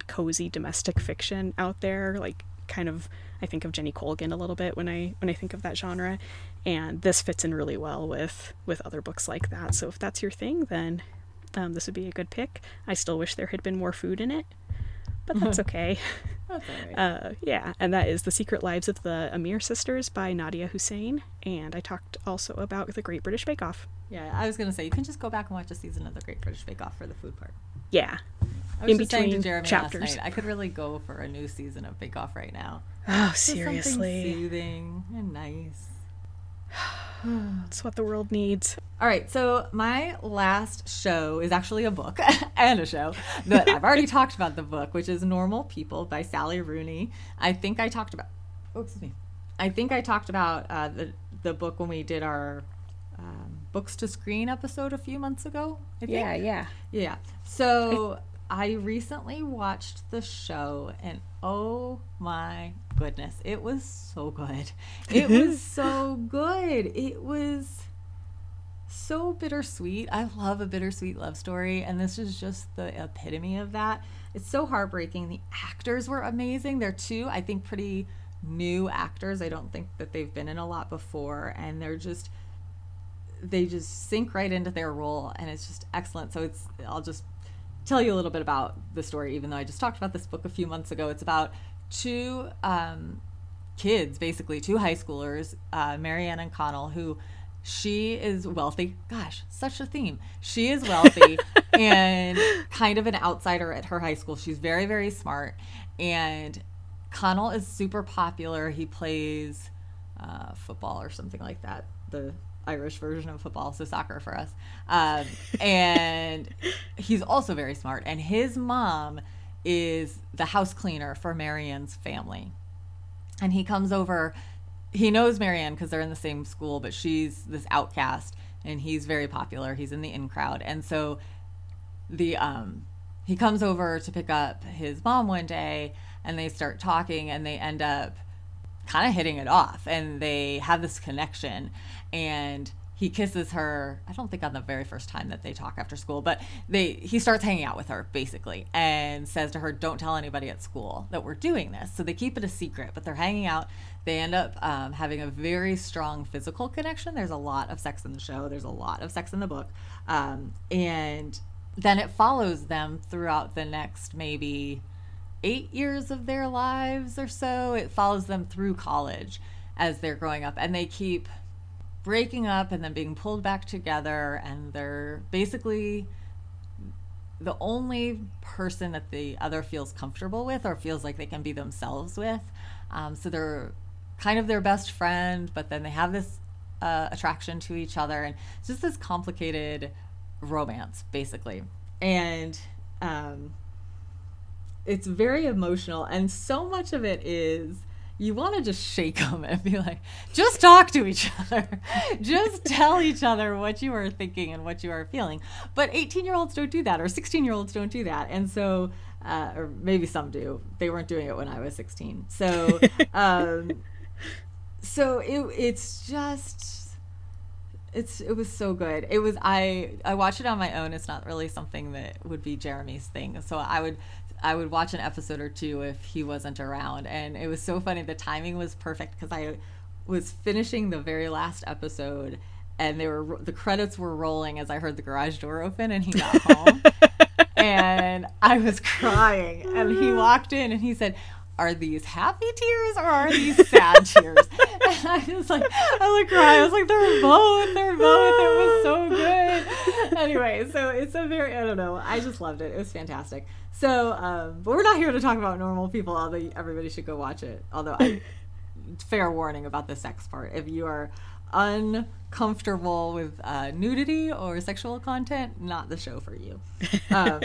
[SPEAKER 2] cozy domestic fiction out there, like kind of I think of Jenny Colgan a little bit when I when I think of that genre, and this fits in really well with with other books like that. So if that's your thing, then um, this would be a good pick. I still wish there had been more food in it, but that's okay. that's uh, yeah, and that is The Secret Lives of the Amir Sisters by Nadiya Hussain. And I talked also about The Great British Bake Off.
[SPEAKER 1] Yeah, I was going to say, you can just go back and watch a season of The Great British Bake Off for the food part.
[SPEAKER 2] Yeah.
[SPEAKER 1] I was in just between saying to Jeremy chapters. I could really go for a new season of Bake Off right now.
[SPEAKER 2] Oh, seriously.
[SPEAKER 1] something soothing and nice.
[SPEAKER 2] It's what the world needs.
[SPEAKER 1] All right, so my last show is actually a book and a show that I've already talked about the book, which is Normal People by Sally Rooney. I think I talked about. Oh, excuse me. I think I talked about uh, the the book when we did our um, books to screen episode a few months ago.
[SPEAKER 2] Yeah, yeah,
[SPEAKER 1] yeah. So I recently watched the show, and oh my goodness, it was so good. It was so good. It was so bittersweet. I love a bittersweet love story, and this is just the epitome of that. It's so heartbreaking. The actors were amazing. They're two, I think, pretty new actors. I don't think that they've been in a lot before, and they're just they just sink right into their role, and it's just excellent. So it's I'll just tell you a little bit about the story, even though I just talked about this book a few months ago. It's about two um, kids, basically two high schoolers, uh, Marianne and Connell, who she is wealthy. Gosh, such a theme. She is wealthy and kind of an outsider at her high school. She's very, very smart. And Connell is super popular. He plays uh, football or something like that. The Irish version of football, so soccer for us. Um, and he's also very smart. And his mom is the house cleaner for Marianne's family. And he comes over, he knows Marianne because they're in the same school, but she's this outcast and he's very popular. He's in the in crowd. And so the um he comes over to pick up his mom one day and they start talking and they end up kind of hitting it off and they have this connection and he kisses her i don't think on the very first time that they talk after school but they he starts hanging out with her basically and says to her don't tell anybody at school that we're doing this. So they keep it a secret but they're hanging out. They end up um, having a very strong physical connection. There's a lot of sex in the show. There's a lot of sex in the book. Um, and then it follows them throughout the next maybe eight years of their lives or so. It follows them through college as they're growing up and they keep breaking up and then being pulled back together and they're basically the only person that the other feels comfortable with or feels like they can be themselves with. Um, so they're kind of their best friend but then they have this uh, attraction to each other and it's just this complicated romance basically. And um, it's very emotional and so much of it is you want to just shake them and be like, just talk to each other. just tell each other what you are thinking and what you are feeling. But 18 year olds don't do that, or 16 year olds don't do that. And so, uh, or maybe some do. They weren't doing it when I was 16. So, um, so it, it's just. It's it was so good. It was I I watched it on my own. It's not really something that would be Jeremy's thing. So I would I would watch an episode or two if he wasn't around. And it was so funny. The timing was perfect because I was finishing the very last episode and they were the credits were rolling as I heard the garage door open and he got home. and I was crying and he walked in and he said, are these happy tears or are these sad tears? And I was like, I was crying. I was like, they're both, they're both. It was so good. Anyway, so it's a very, I don't know. I just loved it. It was fantastic. So, um, but we're not here to talk about normal people, although everybody should go watch it. Although, I, fair warning about the sex part. If you are uncomfortable with uh, nudity or sexual content, not the show for you. Um,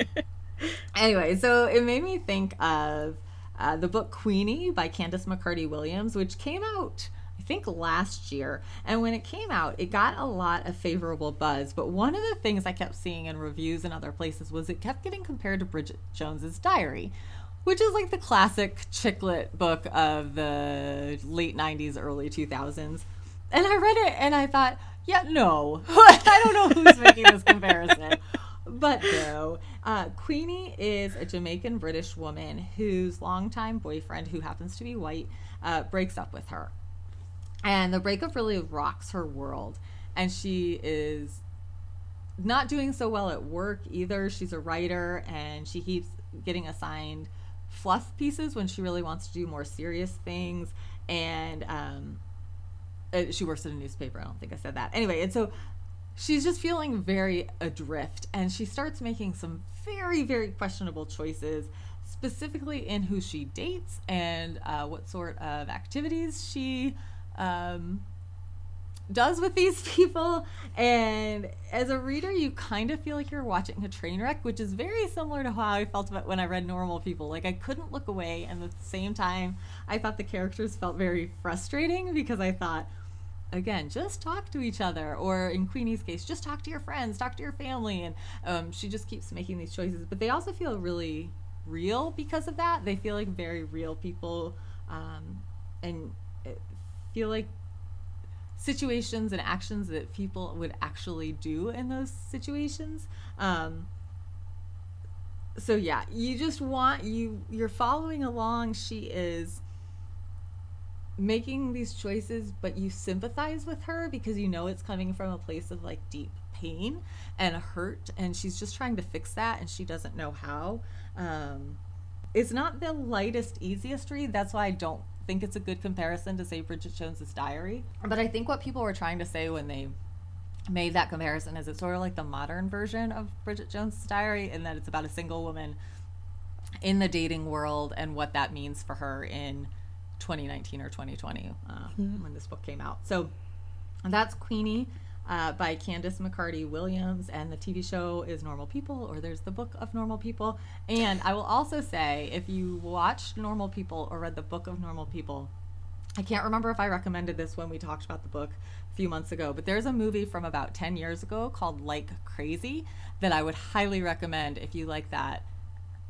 [SPEAKER 1] anyway, so it made me think of uh, the book Queenie by Candice McCarty Williams, which came out I think last year. And when it came out, it got a lot of favorable buzz. But one of the things I kept seeing in reviews and other places was it kept getting compared to Bridget Jones's Diary, which is like the classic chick lit book of the late 90s, early 2000s. And I read it and I thought, yeah, no. I don't know who's making this comparison. But no. Uh, Queenie is a Jamaican British woman whose longtime boyfriend, who happens to be white, uh, breaks up with her. And the breakup really rocks her world. And she is not doing so well at work either. She's a writer and she keeps getting assigned fluff pieces when she really wants to do more serious things. And um, uh, she works in a newspaper. I don't think I said that. Anyway, and so she's just feeling very adrift and she starts making some very, very questionable choices, specifically in who she dates and uh, what sort of activities she. Um, does with these people. And as a reader, you kind of feel like you're watching a train wreck, which is very similar to how I felt about when I read Normal People. Like I couldn't look away, and at the same time, I thought the characters felt very frustrating because I thought, again, just talk to each other, or in Queenie's case, just talk to your friends, talk to your family, and um, she just keeps making these choices. But they also feel really real because of that. They feel like very real people, um, and feel like situations and actions that people would actually do in those situations. Um, so yeah, you just want you you're following along. She is making these choices, but you sympathize with her because you know it's coming from a place of like deep pain and hurt, and she's just trying to fix that, and she doesn't know how. Um, it's not the lightest, easiest read. That's why I don't think it's a good comparison to say Bridget Jones's Diary. But I think what people were trying to say when they made that comparison is it's sort of like the modern version of Bridget Jones's Diary in that it's about a single woman in the dating world and what that means for her in 2019 or 2020 uh, mm-hmm. when this book came out. So that's Queenie uh, by Candice McCarty Williams, and the TV show is Normal People, or there's the book of Normal People. And I will also say, if you watched Normal People or read the book of Normal People, I can't remember if I recommended this when we talked about the book a few months ago, but there's a movie from about 10 years ago called Like Crazy that I would highly recommend if you like that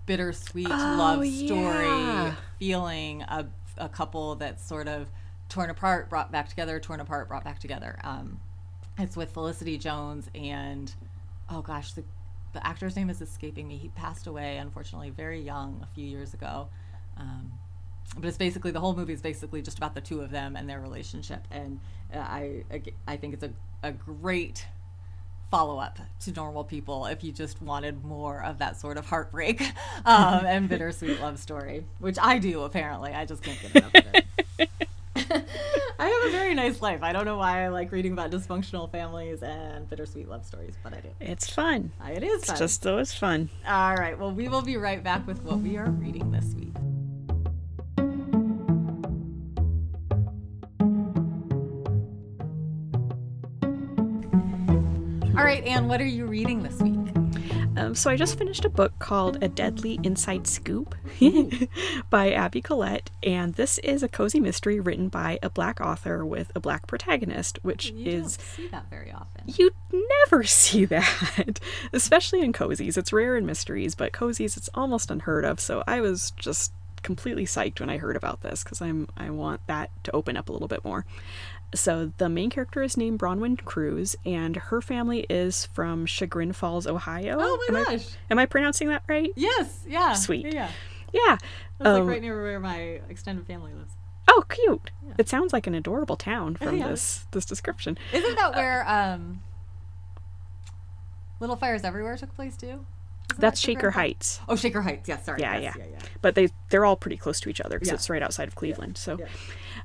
[SPEAKER 1] bittersweet oh, love story yeah. feeling a, a couple that's sort of torn apart, brought back together, torn apart, brought back together. Um, it's with Felicity Jones and oh gosh, the the actor's name is escaping me. He passed away unfortunately very young a few years ago. Um, but it's basically the whole movie is basically just about the two of them and their relationship, and uh, I I think it's a a great follow up to normal people if you just wanted more of that sort of heartbreak um, and bittersweet love story, which I do apparently. I just can't get enough of it. I have a very nice life. I don't know why I like reading about dysfunctional families and bittersweet love stories, but I do.
[SPEAKER 2] It's fun.
[SPEAKER 1] It is
[SPEAKER 2] fun. It's just it's fun.
[SPEAKER 1] All right. Well, we will be right back with what we are reading this week. All right, Anne, what are you reading this week?
[SPEAKER 2] Um, so I just finished a book called A Deadly Inside Scoop by Abby Collette, and this is a cozy mystery written by a black author with a black protagonist, which is.
[SPEAKER 1] you
[SPEAKER 2] is
[SPEAKER 1] see that very often.
[SPEAKER 2] You never see that, especially in cozies. It's rare in mysteries, but cozies it's almost unheard of. So I was just completely psyched when I heard about this because I'm I want that to open up a little bit more. So the main character is named Bronwyn Crewse, and her family is from Chagrin Falls, Ohio.
[SPEAKER 1] Oh my
[SPEAKER 2] am
[SPEAKER 1] gosh!
[SPEAKER 2] I, am I pronouncing that right?
[SPEAKER 1] Yes. Yeah.
[SPEAKER 2] Sweet.
[SPEAKER 1] Yeah.
[SPEAKER 2] Yeah.
[SPEAKER 1] That's um, like right near where my extended family lives.
[SPEAKER 2] Oh, cute! Yeah. It sounds like an adorable town from yeah. this this description.
[SPEAKER 1] Isn't that where um, Little Fires Everywhere took place too? Isn't
[SPEAKER 2] That's that Shaker Heights.
[SPEAKER 1] Oh, Shaker Heights. Yeah, sorry.
[SPEAKER 2] Yeah,
[SPEAKER 1] yes,
[SPEAKER 2] yeah.
[SPEAKER 1] yeah, yeah.
[SPEAKER 2] But they they're all pretty close to each other because it's right outside of Cleveland. So,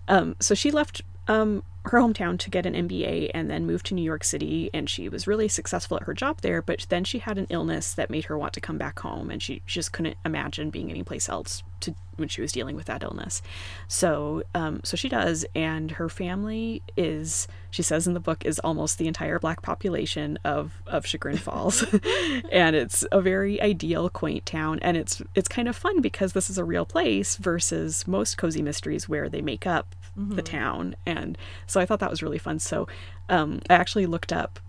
[SPEAKER 2] um, so she left um her hometown to get an MBA and then moved to New York City. And she was really successful at her job there, but then she had an illness that made her want to come back home, and she just couldn't imagine being anyplace else to when she was dealing with that illness. So, um, so she does, and her family is, she says in the book, is almost the entire black population of of Chagrin Falls, and it's a very ideal, quaint town, and it's it's kind of fun because this is a real place versus most cozy mysteries where they make up mm-hmm. the town and so I thought that was really fun. So um, I actually looked up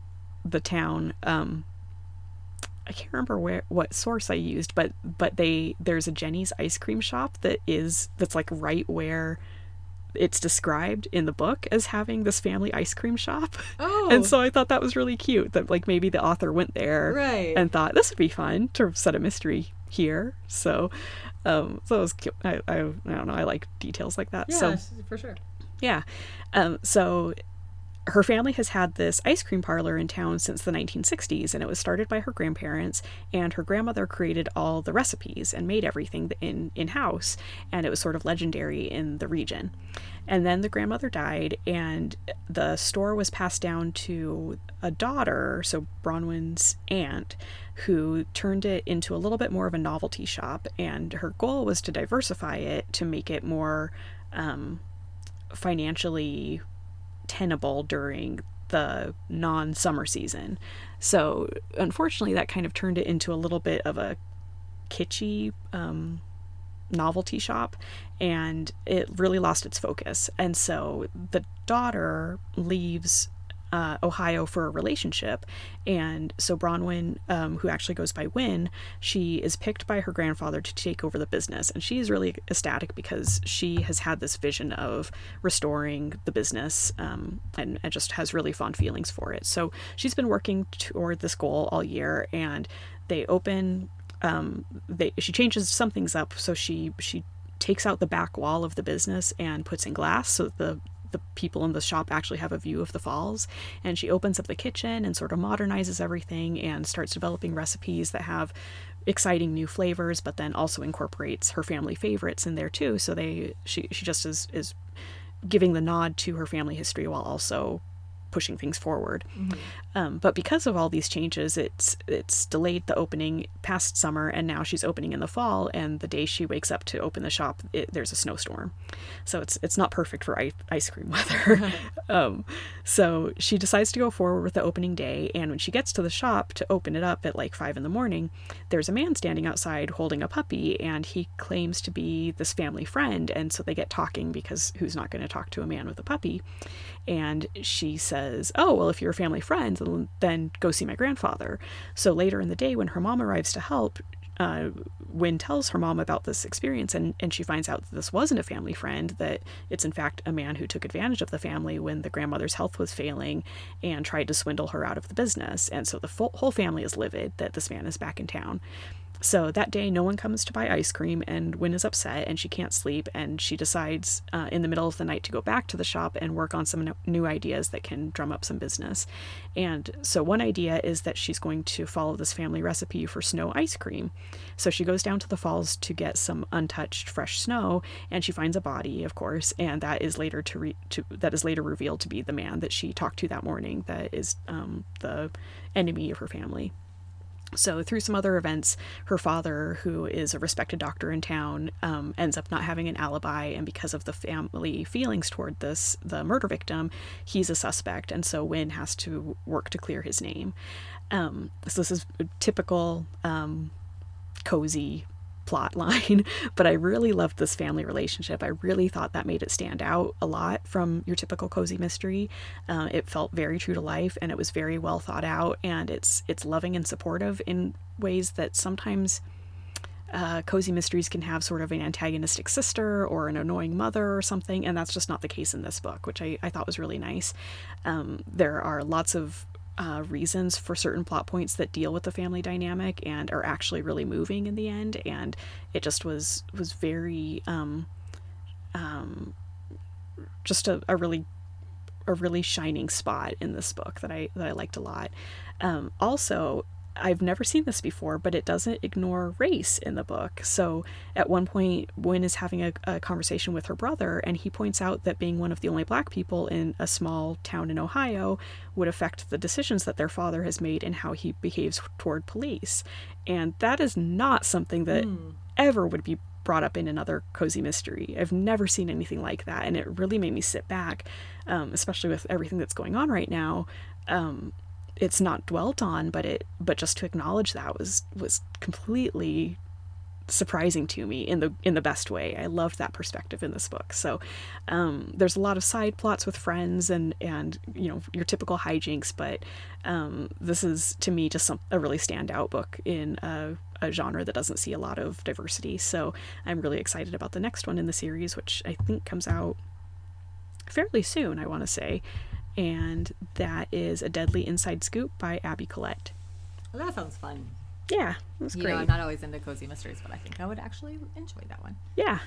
[SPEAKER 2] the town. Um, I can't remember where what source I used, but but they there's a Jenny's ice cream shop that is that's like right where it's described in the book as having this family ice cream shop.
[SPEAKER 1] Oh.
[SPEAKER 2] And so I thought that was really cute that like maybe the author went there
[SPEAKER 1] right.
[SPEAKER 2] and thought this would be fun to set a mystery here. So um so it was cute. I I, I don't know, I like details like that.
[SPEAKER 1] Yeah,
[SPEAKER 2] so
[SPEAKER 1] for sure
[SPEAKER 2] yeah. Um, so her family has had this ice cream parlor in town since the 1960s, and it was started by her grandparents. And her grandmother created all the recipes and made everything in in house, and it was sort of legendary in the region. And then the grandmother died, and the store was passed down to a daughter, so Bronwyn's aunt, who turned it into a little bit more of a novelty shop. And her goal was to diversify it to make it more um, financially tenable during the non summer season. So, unfortunately, that kind of turned it into a little bit of a kitschy um, novelty shop and it really lost its focus. And so the daughter leaves uh, Ohio for a relationship. And so Bronwyn, um, who actually goes by Win, she is picked by her grandfather to take over the business. And she is really ecstatic because she has had this vision of restoring the business um, and, and just has really fond feelings for it. So she's been working toward this goal all year. And they open. Um, they she changes some things up so she she takes out the back wall of the business and puts in glass so the the people in the shop actually have a view of the falls. And she opens up the kitchen and sort of modernizes everything and starts developing recipes that have exciting new flavors, but then also incorporates her family favorites in there too. So they she she just is is giving the nod to her family history while also pushing things forward. Mm-hmm. Um, but because of all these changes, it's it's delayed the opening past summer, and now she's opening in the fall. And the day she wakes up to open the shop, it, there's a snowstorm, so it's it's not perfect for ice cream weather. um, so she decides to go forward with the opening day, and when she gets to the shop to open it up at like five in the morning, there's a man standing outside holding a puppy, and he claims to be this family friend, and so they get talking because who's not going to talk to a man with a puppy? And she says, Oh, well, if you're a family friend, then go see my grandfather. So later in the day, when her mom arrives to help, uh, tells her mom about this experience, and, and she finds out that this wasn't a family friend, that it's in fact a man who took advantage of the family when the grandmother's health was failing and tried to swindle her out of the business. And so the full, whole family is livid that this man is back in town. So that day, no one comes to buy ice cream, and Win is upset and she can't sleep. And she decides uh, in the middle of the night to go back to the shop and work on some new ideas that can drum up some business. And so, one idea is that she's going to follow this family recipe for snow ice cream. So, she goes down to the falls to get some untouched fresh snow, and she finds a body, of course, and that is later to, re- to that is later revealed to be the man that she talked to that morning, that is um, the enemy of her family. So, through some other events, her father, who is a respected doctor in town, um, ends up not having an alibi. And because of the family feelings toward this, the murder victim, he's a suspect. And so, Win has to work to clear his name. Um, so, this is typical um, cozy plot line, but I really loved this family relationship. I really thought that made it stand out a lot from your typical cozy mystery. Uh, it felt very true to life, and it was very well thought out, and it's it's loving and supportive in ways that sometimes. Uh, cozy mysteries can have sort of an antagonistic sister or an annoying mother or something, and that's just not the case in this book, which I, I thought was really nice. Um, there are lots of uh, reasons for certain plot points that deal with the family dynamic and are actually really moving in the end and it just was was very um, um, just a, a really a really shining spot in this book that I that I liked a lot. Um, also, I've never seen this before, but it doesn't ignore race in the book. So at one point, Win is having a, a, conversation with her brother, and he points out that being one of the only black people in a small town in Ohio would affect the decisions that their father has made and how he behaves toward police. And that is not something that mm. ever would be brought up in another cozy mystery. I've never seen anything like that, and it really made me sit back, um, especially with everything that's going on right now. Um, it's not dwelt on, but it but just to acknowledge that was was completely surprising to me in the in the best way. I loved that perspective in this book. So um, there's a lot of side plots with friends and and you know your typical hijinks, but um, this is to me just some, a really standout book in a, a, genre that doesn't see a lot of diversity. So I'm really excited about the next one in the series, which I think comes out fairly soon. I want to say and that is A Deadly Inside Scoop by Abby Collette.
[SPEAKER 1] Well, that sounds fun.
[SPEAKER 2] Yeah, that's
[SPEAKER 1] you
[SPEAKER 2] great.
[SPEAKER 1] Know, I'm not always into cozy mysteries, but I think I would actually enjoy that one.
[SPEAKER 2] Yeah.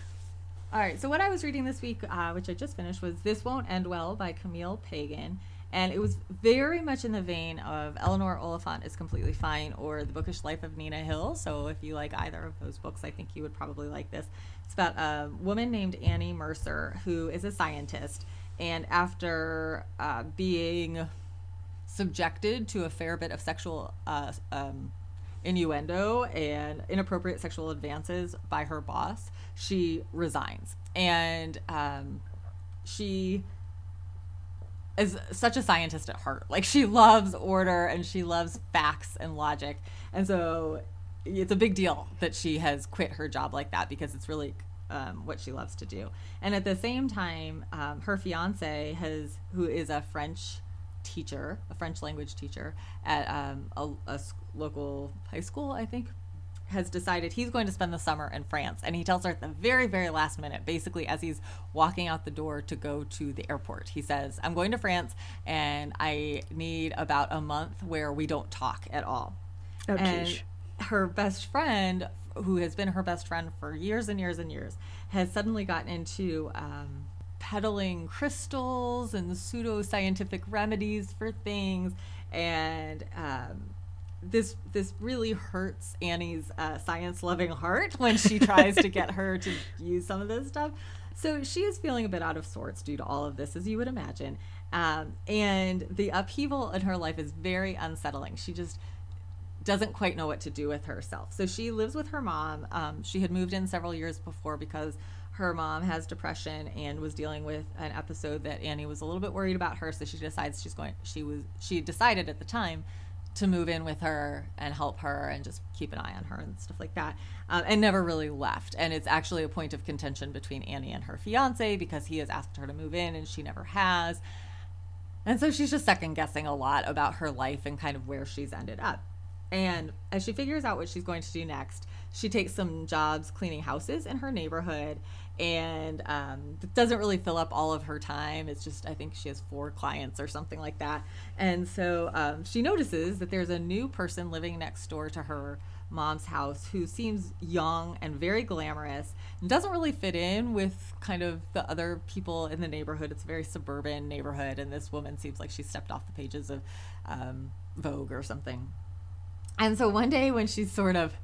[SPEAKER 1] All right, so what I was reading this week, uh, which I just finished, was This Won't End Well by Camille Pagan. And it was very much in the vein of Eleanor Oliphant is Completely Fine or The Bookish Life of Nina Hill. So if you like either of those books, I think you would probably like this. It's about a woman named Annie Mercer who is a scientist. And after uh, being subjected to a fair bit of sexual uh, um, innuendo and inappropriate sexual advances by her boss, she resigns. And um, she is such a scientist at heart. Like she loves order and she loves facts and logic. And so it's a big deal that she has quit her job like that because it's really um, what she loves to do. And at the same time, um, her fiance has, who is a French teacher, a French language teacher at um, a, a local high school, I think, has decided he's going to spend the summer in France. And he tells her at the very, very last minute, basically as he's walking out the door to go to the airport, he says, I'm going to France and I need about a month where we don't talk at all. Oh, and her best friend, who has been her best friend for years and years and years, has suddenly gotten into um, peddling crystals and pseudo scientific remedies for things. And um, this this really hurts Annie's uh, science loving heart when she tries to get her to use some of this stuff. So she is feeling a bit out of sorts due to all of this, as you would imagine. Um, and the upheaval in her life is very unsettling. She just doesn't quite know what to do with herself. So she lives with her mom. Um, she had moved in several years before because her mom has depression and was dealing with an episode that Annie was a little bit worried about her. So she decides she's going. She was she decided at the time to move in with her and help her and just keep an eye on her and stuff like that, um, and never really left. And it's actually a point of contention between Annie and her fiance because he has asked her to move in and she never has. And so she's just second guessing a lot about her life and kind of where she's ended up. And as she figures out what she's going to do next, she takes some jobs cleaning houses in her neighborhood and um, doesn't really fill up all of her time. It's just, I think she has four clients or something like that. And so um, she notices that there's a new person living next door to her mom's house who seems young and very glamorous and doesn't really fit in with kind of the other people in the neighborhood. It's a very suburban neighborhood, and this woman seems like she stepped off the pages of um, Vogue or something. And so one day when she's sort of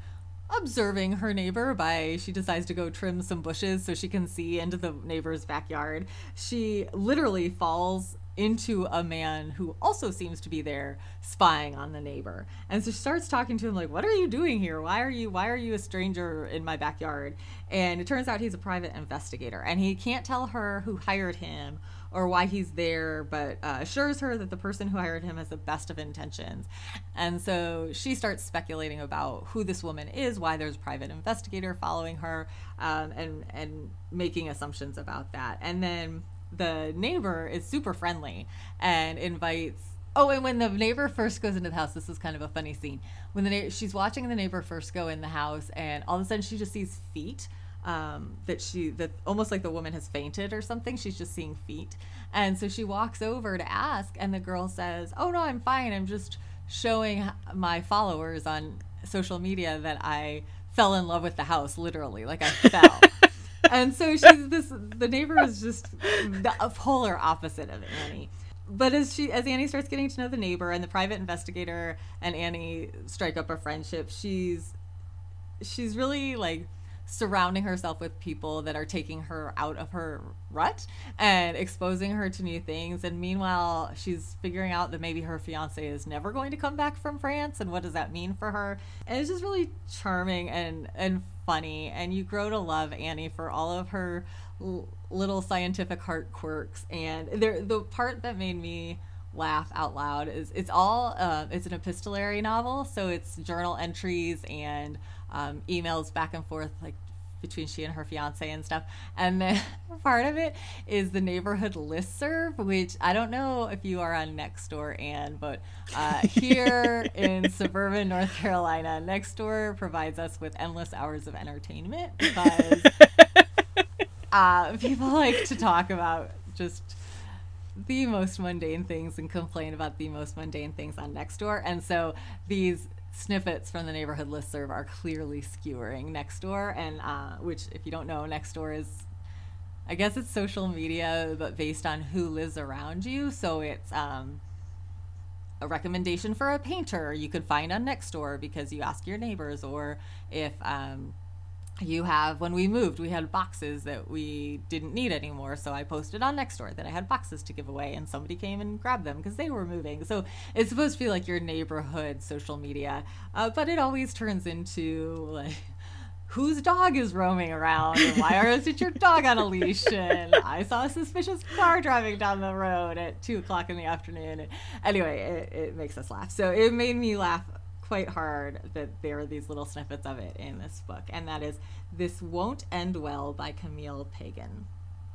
[SPEAKER 1] observing her neighbor by she decides to go trim some bushes so she can see into the neighbor's backyard. She literally falls into a man who also seems to be there spying on the neighbor. And so she starts talking to him like, "What are you doing here? Why are you why are you a stranger in my backyard?" And it turns out he's a private investigator and he can't tell her who hired him or why he's there, but uh, assures her that the person who hired him has the best of intentions. And so she starts speculating about who this woman is, why there's a private investigator following her, um, and and making assumptions about that. And then the neighbor is super friendly and invites Oh, and when the neighbor first goes into the house, this is kind of a funny scene. When the na- she's watching the neighbor first go in the house, and all of a sudden she just sees feet um, that she that almost like the woman has fainted or something. She's just seeing feet, and so she walks over to ask, and the girl says, "Oh no, I'm fine. I'm just showing my followers on social media that I fell in love with the house, literally, like I fell." and so she's this. The neighbor is just the polar opposite of Annie but as she as Annie starts getting to know the neighbor and the private investigator and Annie strike up a friendship, she's she's really like surrounding herself with people that are taking her out of her rut and exposing her to new things. And meanwhile, she's figuring out that maybe her fiance is never going to come back from France and what does that mean for her. And it's just really charming and, and funny. And you grow to love Annie for all of her l- little scientific heart quirks. And the part that made me laugh out loud is it's all uh, it's an epistolary novel so it's journal entries and um, emails back and forth like between she and her fiance and stuff. And then part of it is the neighborhood list serve, which I don't know if you are on Nextdoor, and but uh, here in suburban North Carolina, Nextdoor provides us with endless hours of entertainment because uh, people like to talk about just the most mundane things and complain about the most mundane things on Nextdoor. And so these snippets from the neighborhood listserv are clearly skewering Nextdoor, and uh, which, if you don't know, Nextdoor is I guess it's social media, but based on who lives around you. So it's um, a recommendation for a painter you could find on Nextdoor because you ask your neighbors, or if um, you have when we moved we had boxes that we didn't need anymore. So i posted on nextdoor that i had boxes to give away and somebody came and grabbed them because they were moving. So it's supposed to be like your neighborhood social media. Uh, but it always turns into like whose dog is roaming around? And why isn't your dog on a leash? And i saw a suspicious car driving down the road at 2 o'clock in the afternoon. And anyway it, it makes us laugh. So it made me laugh quite hard that there are these little snippets of it in this book, and that is "This Won't End Well" by Camille Pagan.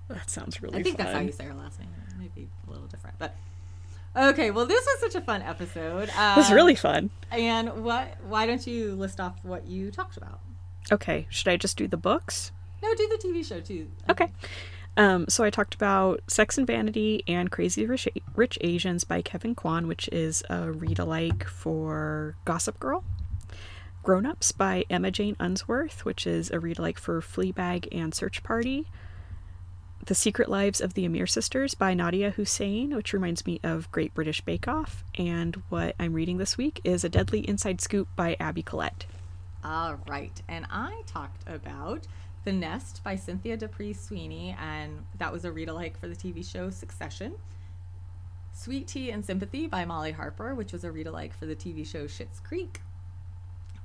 [SPEAKER 2] That sounds really.
[SPEAKER 1] I think
[SPEAKER 2] fun.
[SPEAKER 1] that's how you say her last name. Maybe a little different, but okay. Well, this was such a fun episode.
[SPEAKER 2] Um, was really fun.
[SPEAKER 1] And what? Why don't you list off what you talked about?
[SPEAKER 2] Okay. Should I just do the books?
[SPEAKER 1] No, do the TV show too.
[SPEAKER 2] Okay. Um, so I talked about Sex and Vanity and Crazy Rich, Rich Asians by Kevin Kwan, which is a read alike for Gossip Girl. Grown Ups by Emma Jane Unsworth, which is a read alike for Fleabag and Search Party. The Secret Lives of the Amir Sisters by Nadiya Hussain, which reminds me of Great British Bake Off. And what I'm reading this week is A Deadly Inside Scoop by Abby Collette.
[SPEAKER 1] All right. And I talked about the Nest by Cynthia D'Aprix Sweeney, and that was a read alike for the TV show Succession. Sweet Tea and Sympathy by Molly Harper, which was a read alike for the TV show Schitt's Creek.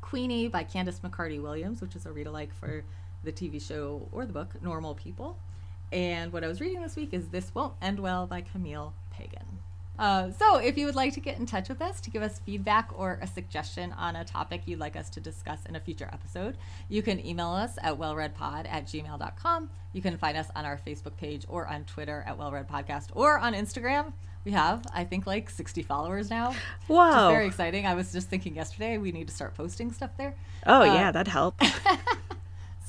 [SPEAKER 1] Queenie by Candice McCarty Williams, which is a read alike for the TV show or the book Normal People. And what I was reading this week is This Won't End Well by Camille Pagan. Uh, so, if you would like to get in touch with us to give us feedback or a suggestion on a topic you'd like us to discuss in a future episode, you can email us at wellreadpod at gmail.com. You can find us on our Facebook page or on Twitter at wellreadpodcast or on Instagram. We have, I think, like 60 followers now.
[SPEAKER 2] Wow.
[SPEAKER 1] very exciting. I was just thinking yesterday we need to start posting stuff there.
[SPEAKER 2] Oh, uh, yeah, that'd help.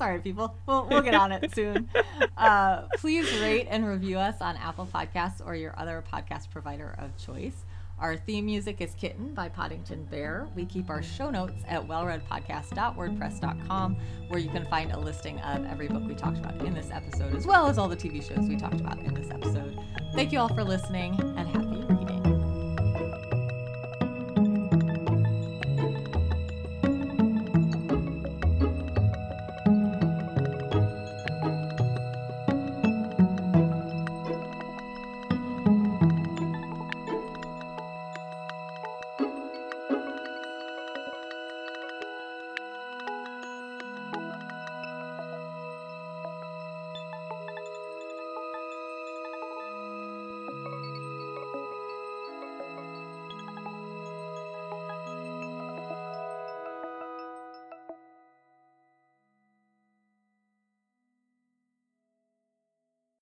[SPEAKER 1] Sorry, people. We'll, we'll get on it soon. Uh, please rate and review us on Apple Podcasts or your other podcast provider of choice. Our theme music is Kitten by Poddington Bear. We keep our show notes at wellreadpodcast.wordpress.com, where you can find a listing of every book we talked about in this episode, as well as all the TV shows we talked about in this episode. Thank you all for listening and have